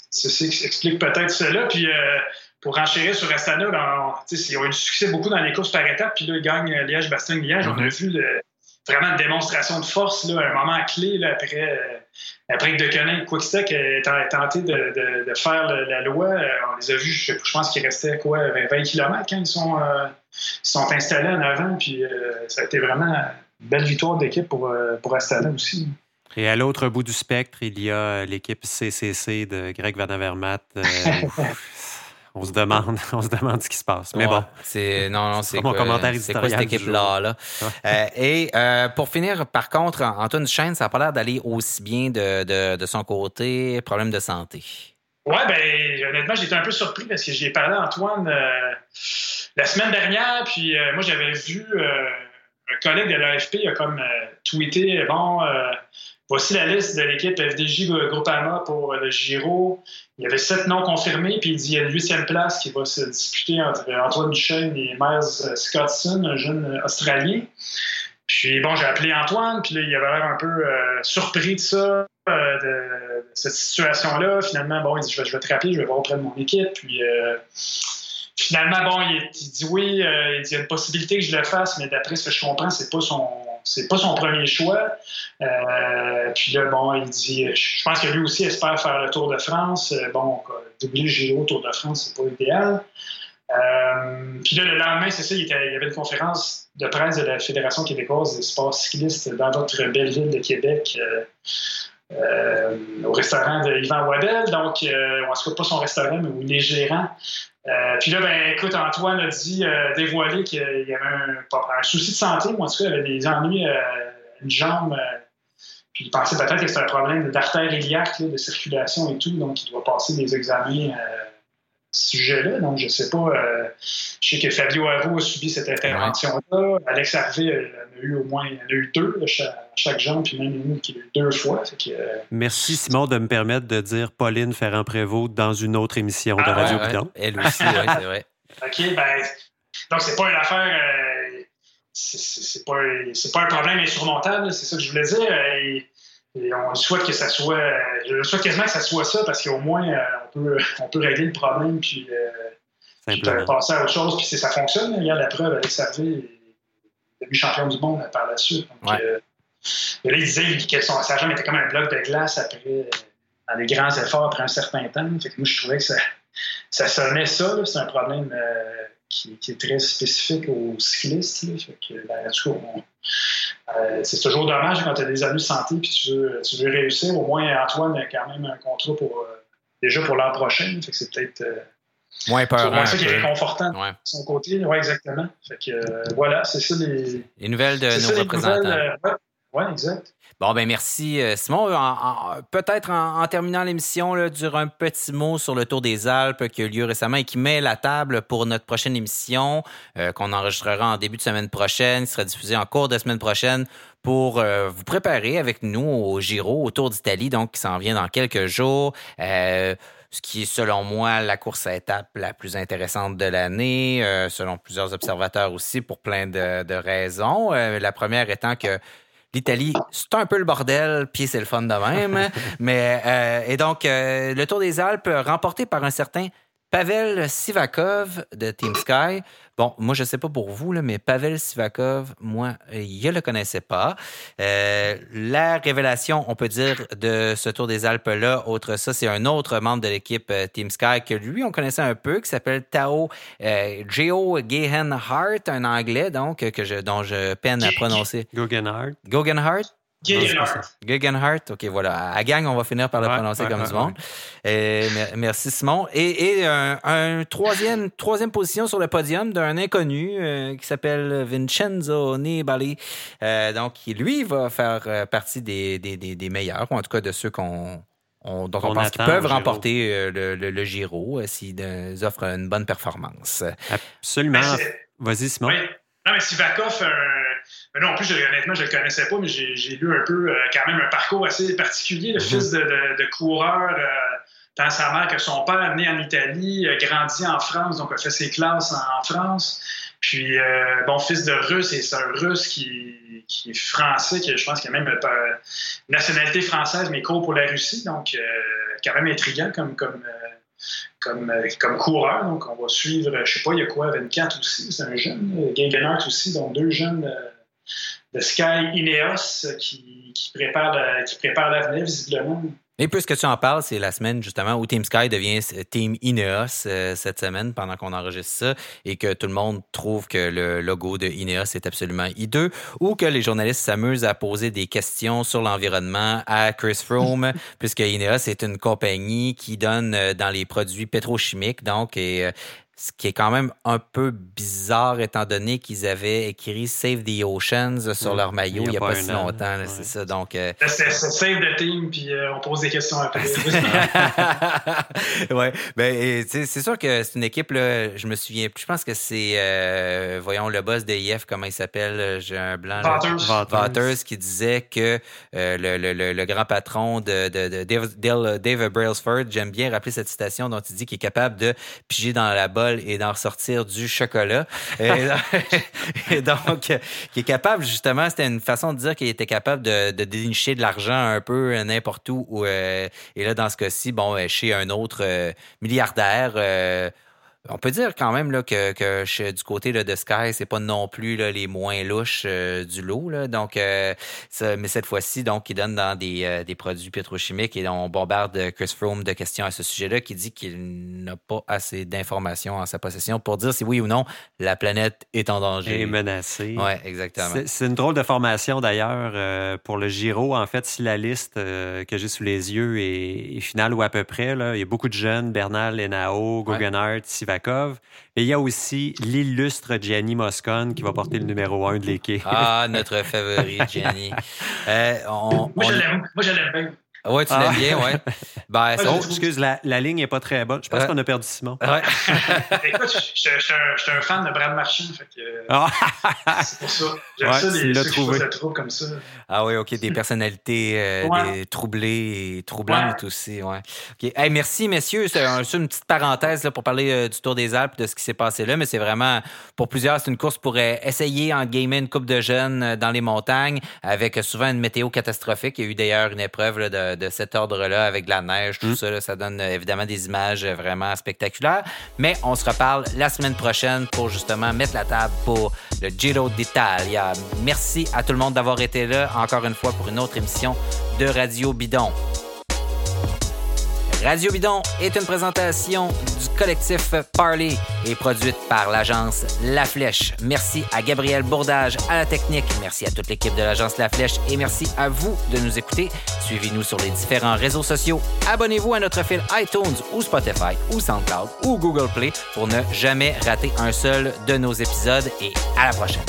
ceci explique peut-être cela. Puis pour enchérir sur Astana, ils ont eu du succès beaucoup dans les courses par étapes. Puis là, ils gagnent Liège-Bastogne-Liège. On a mm-hmm. vu vraiment une démonstration de force, là, un moment clé là, après après que De Koning Quickstack a tenté de, de, faire la loi, euh, on les a vus, je, pense qu'il restait quoi, 20 km quand ils sont, euh, sont installés en avant. Puis euh, ça a été vraiment une belle victoire d'équipe pour, pour Astana aussi. Et à l'autre bout du spectre, il y a l'équipe CCC de Greg Van Avermaet. on se demande, on se demande ce qui se passe. Mais bon. C'est, non, non, c'est mon commentaire C'est quoi cette équipe-là, là? Euh, et euh, pour finir, par contre, Antoine Duchesne, ça n'a pas l'air d'aller aussi bien de, de, son côté, problème de santé. Oui, ben honnêtement, j'étais un peu surpris parce que j'ai parlé à Antoine euh, la semaine dernière, puis moi j'avais vu un collègue de l'AFP a comme tweeté bon Voici la liste de l'équipe FDJ Groupama pour le Giro. Il y avait sept noms confirmés, puis il dit qu'il y a une huitième place qui va se disputer entre Antoine Duchesne et Miles Scottson, un jeune Australien. Puis bon, j'ai appelé Antoine, puis là, il avait l'air un peu euh, surpris de ça, euh, de, cette situation-là. Finalement, bon, il dit je vais, te rappeler, je vais voir auprès de mon équipe. Puis euh, finalement, bon, il, dit oui, il dit il y a une possibilité que je le fasse, mais d'après ce que je comprends, c'est pas son c'est pas son premier choix. Euh, puis là, bon, il dit, je pense que lui aussi espère faire le Tour de France. Euh, bon, doubler le Giro Tour de France, c'est pas idéal. Euh, puis là, le lendemain, c'est ça, il, y avait une conférence de presse de la Fédération québécoise des sports cyclistes dans notre belle ville de Québec. Au restaurant de Yvan donc on ne se pas son restaurant, mais où il est gérant. Euh, puis là, ben, écoute, Antoine a dit, euh, dévoilé qu'il y avait un, souci de santé. Moi, en tout cas, il avait des ennuis à euh, une jambe. puis il pensait peut-être que c'était un problème d'artère iliaque, de circulation et tout. Donc, il doit passer des examens ce sujet-là. Donc, je ne sais pas. Je sais que Fabio Avo a subi cette intervention-là. Alex Harvey en a eu au moins en a eu deux chaque, chaque jambe, puis même une qui a eu deux fois. Euh, Merci, Simon, de me permettre de dire Pauline Ferrand-Prévot dans une autre émission de ah, Radio ouais, Elle aussi, oui, c'est vrai. OK, ben, donc, c'est pas une affaire. Euh, c'est pas, pas, un problème insurmontable, c'est ça que je voulais dire. Et, on souhaite que ça soit. Je souhaite quasiment que ça soit ça parce qu'au moins, euh, on, peut, on peut régler le problème puis, passer à autre chose. Puis ça fonctionne. Il y a la preuve, avec Harvey devenu champion du monde par la suite. Donc, euh, là, il disait que son jambe était comme un bloc de glace après, euh, dans les grands efforts après un certain temps. Fait que moi, je trouvais que ça, ça sonnait ça. C'est un problème euh, qui, est très spécifique aux cyclistes. Ben, c'est toujours dommage quand tu as des années de santé et tu veux, tu veux réussir. Au moins, Antoine a quand même un contrat pour, déjà pour l'an prochain. Fait que c'est peut-être Moins peur. C'est ça qui est réconfortant de son côté. Oui, exactement. Fait que, euh, voilà, c'est ça les... les nouvelles de nos représentants. Euh, oui, exact. Bon, ben merci, euh, Simon. Peut-être en, terminant l'émission, dire un petit mot sur le Tour des Alpes qui a eu lieu récemment et qui met la table pour notre prochaine émission qu'on enregistrera en début de semaine prochaine, qui sera diffusée en cours de semaine prochaine pour vous préparer avec nous au Giro, au Tour d'Italie, donc qui s'en vient dans quelques jours ce qui est selon moi la course à étapes la plus intéressante de l'année, euh, selon plusieurs observateurs aussi, pour plein de, raisons. Euh, la première étant que l'Italie, c'est un peu le bordel, puis c'est le fun de même. Mais euh, et donc le Tour des Alpes remporté par un certain Pavel Sivakov de Team Sky. Bon, moi, je ne sais pas pour vous, là, mais Pavel Sivakov, moi, je ne le connaissais pas. Euh, la révélation, on peut dire, de ce Tour des Alpes-là, autre ça, c'est un autre membre de l'équipe euh, Team Sky que lui, on connaissait un peu, qui s'appelle Tao euh, Geo Gehenhardt, un anglais, donc, que je, dont je peine à prononcer. Guggenhardt. Guggenhardt. Guggenhardt. OK, voilà. À gang, on va finir par le prononcer comme du monde. Et, merci, Simon. Et, un, troisième, troisième position sur le podium d'un inconnu euh, qui s'appelle Vincenzo Nibali. Euh, donc, lui va faire euh, partie des, des, meilleurs, ou en tout cas de ceux qu'on on, dont on, pense qu'ils peuvent remporter le, le, Giro s'ils offrent une bonne performance. Absolument. Vas-y, Simon. Oui. Non, mais Sivakov, mais non, en plus, honnêtement, je ne le connaissais pas, mais j'ai lu un peu, euh, quand même, un parcours assez particulier. Le mhm. fils de, de, coureur, euh, tant sa mère que son père, né en Italie, grandi en France, donc a fait ses classes en, France. Puis, euh, bon, fils de russe, et c'est un russe qui, qui, est français, qui je pense qu'il a même une nationalité française, mais court pour la Russie. Donc, quand même intriguant comme, comme, comme, comme coureur. Donc, on va suivre, je sais pas, il y a quoi, 24 aussi, c'est un jeune, Gengenhardt aussi, donc deux jeunes de Sky Ineos qui, qui prépare l'avenir, visiblement. Et puisque tu en parles, c'est la semaine justement où Team Sky devient Team Ineos euh, cette semaine pendant qu'on enregistre ça et que tout le monde trouve que le logo de Ineos est absolument hideux ou que les journalistes s'amusent à poser des questions sur l'environnement à Chris Froome puisque Ineos est une compagnie qui donne euh, dans les produits pétrochimiques donc et euh, ce qui est quand même un peu bizarre étant donné qu'ils avaient écrit Save the Oceans sur leur maillot il n'y a, pas, si longtemps. C'est ça. Donc, euh, c'est Save the Team, puis euh, on pose des questions après. oui. Ben, c'est sûr que c'est une équipe, là, je me souviens plus. Je pense que c'est, euh, voyons, le boss de IF, comment il s'appelle J'ai un blanc. Vauters. qui disait que le, le, le, grand patron de, de, de Dave, Dave Brailsford, j'aime bien rappeler cette citation dont il dit qu'il est capable de piger dans la bolle et d'en ressortir du chocolat. et, donc, qui est capable, justement, c'était une façon de dire qu'il était capable de, de dénicher de l'argent un peu n'importe où. Euh, et là, dans ce cas-ci, bon, chez un autre euh, milliardaire euh, on peut dire quand même là, que, que du côté là, de Sky, c'est pas non plus là, les moins louches euh, du lot. Là. Donc, euh, mais cette fois-ci, donc, ils donnent dans des, euh, des, produits pétrochimiques et on bombarde Chris Froome de questions à ce sujet-là qui dit qu'il n'a pas assez d'informations en sa possession pour dire si oui ou non la planète est en danger. Est menacée. Oui, exactement. C'est une drôle de formation d'ailleurs pour le Giro. En fait, si la liste que j'ai sous les yeux est, finale ou à peu près, là, il y a beaucoup de jeunes, Bernal, Enao, Guggenhardt, et il y a aussi l'illustre Gianni Moscone qui va porter le numéro 1 de l'équipe. Ah, notre favori, Gianni. Euh, moi, je l'aime bien. Oui, tu l'aimes ah. bien, ouais. Ben, oh, excuse, la, la, ligne n'est pas très bonne. Je pense qu'on a perdu Simon. Ouais. Écoute, je suis un, un, fan de Brad Marchand, fait que ah. c'est pour ça. J'aime ouais, ça, les ceux trouvé. qui trouve comme ça. Ah oui, OK, des personnalités euh, des troublées et troublantes aussi, ouais. OK. Hey, merci, messieurs. C'est une petite parenthèse là, pour parler euh, du Tour des Alpes, de ce qui s'est passé là, mais c'est vraiment, pour plusieurs, c'est une course pour euh, essayer en gamer une coupe de jeunes dans les montagnes, avec souvent une météo catastrophique. Il y a eu d'ailleurs une épreuve là, de de, cet ordre-là avec de la neige, tout hmm. ça. ça donne euh, évidemment des images euh, vraiment spectaculaires. Mais on se reparle la semaine prochaine pour justement mettre la table pour le Giro d'Italia. Merci à tout le monde d'avoir été là encore une fois pour une autre émission de Radio Bidon. Radio Bidon est une présentation du collectif Parley et produite par l'agence La Flèche. Merci à Gabriel Bourdage à la technique. Merci à toute l'équipe de l'agence La Flèche et merci à vous de nous écouter. Suivez-nous sur les différents réseaux sociaux. Abonnez-vous à notre fil iTunes ou Spotify ou SoundCloud ou Google Play pour ne jamais rater un seul de nos épisodes et à la prochaine.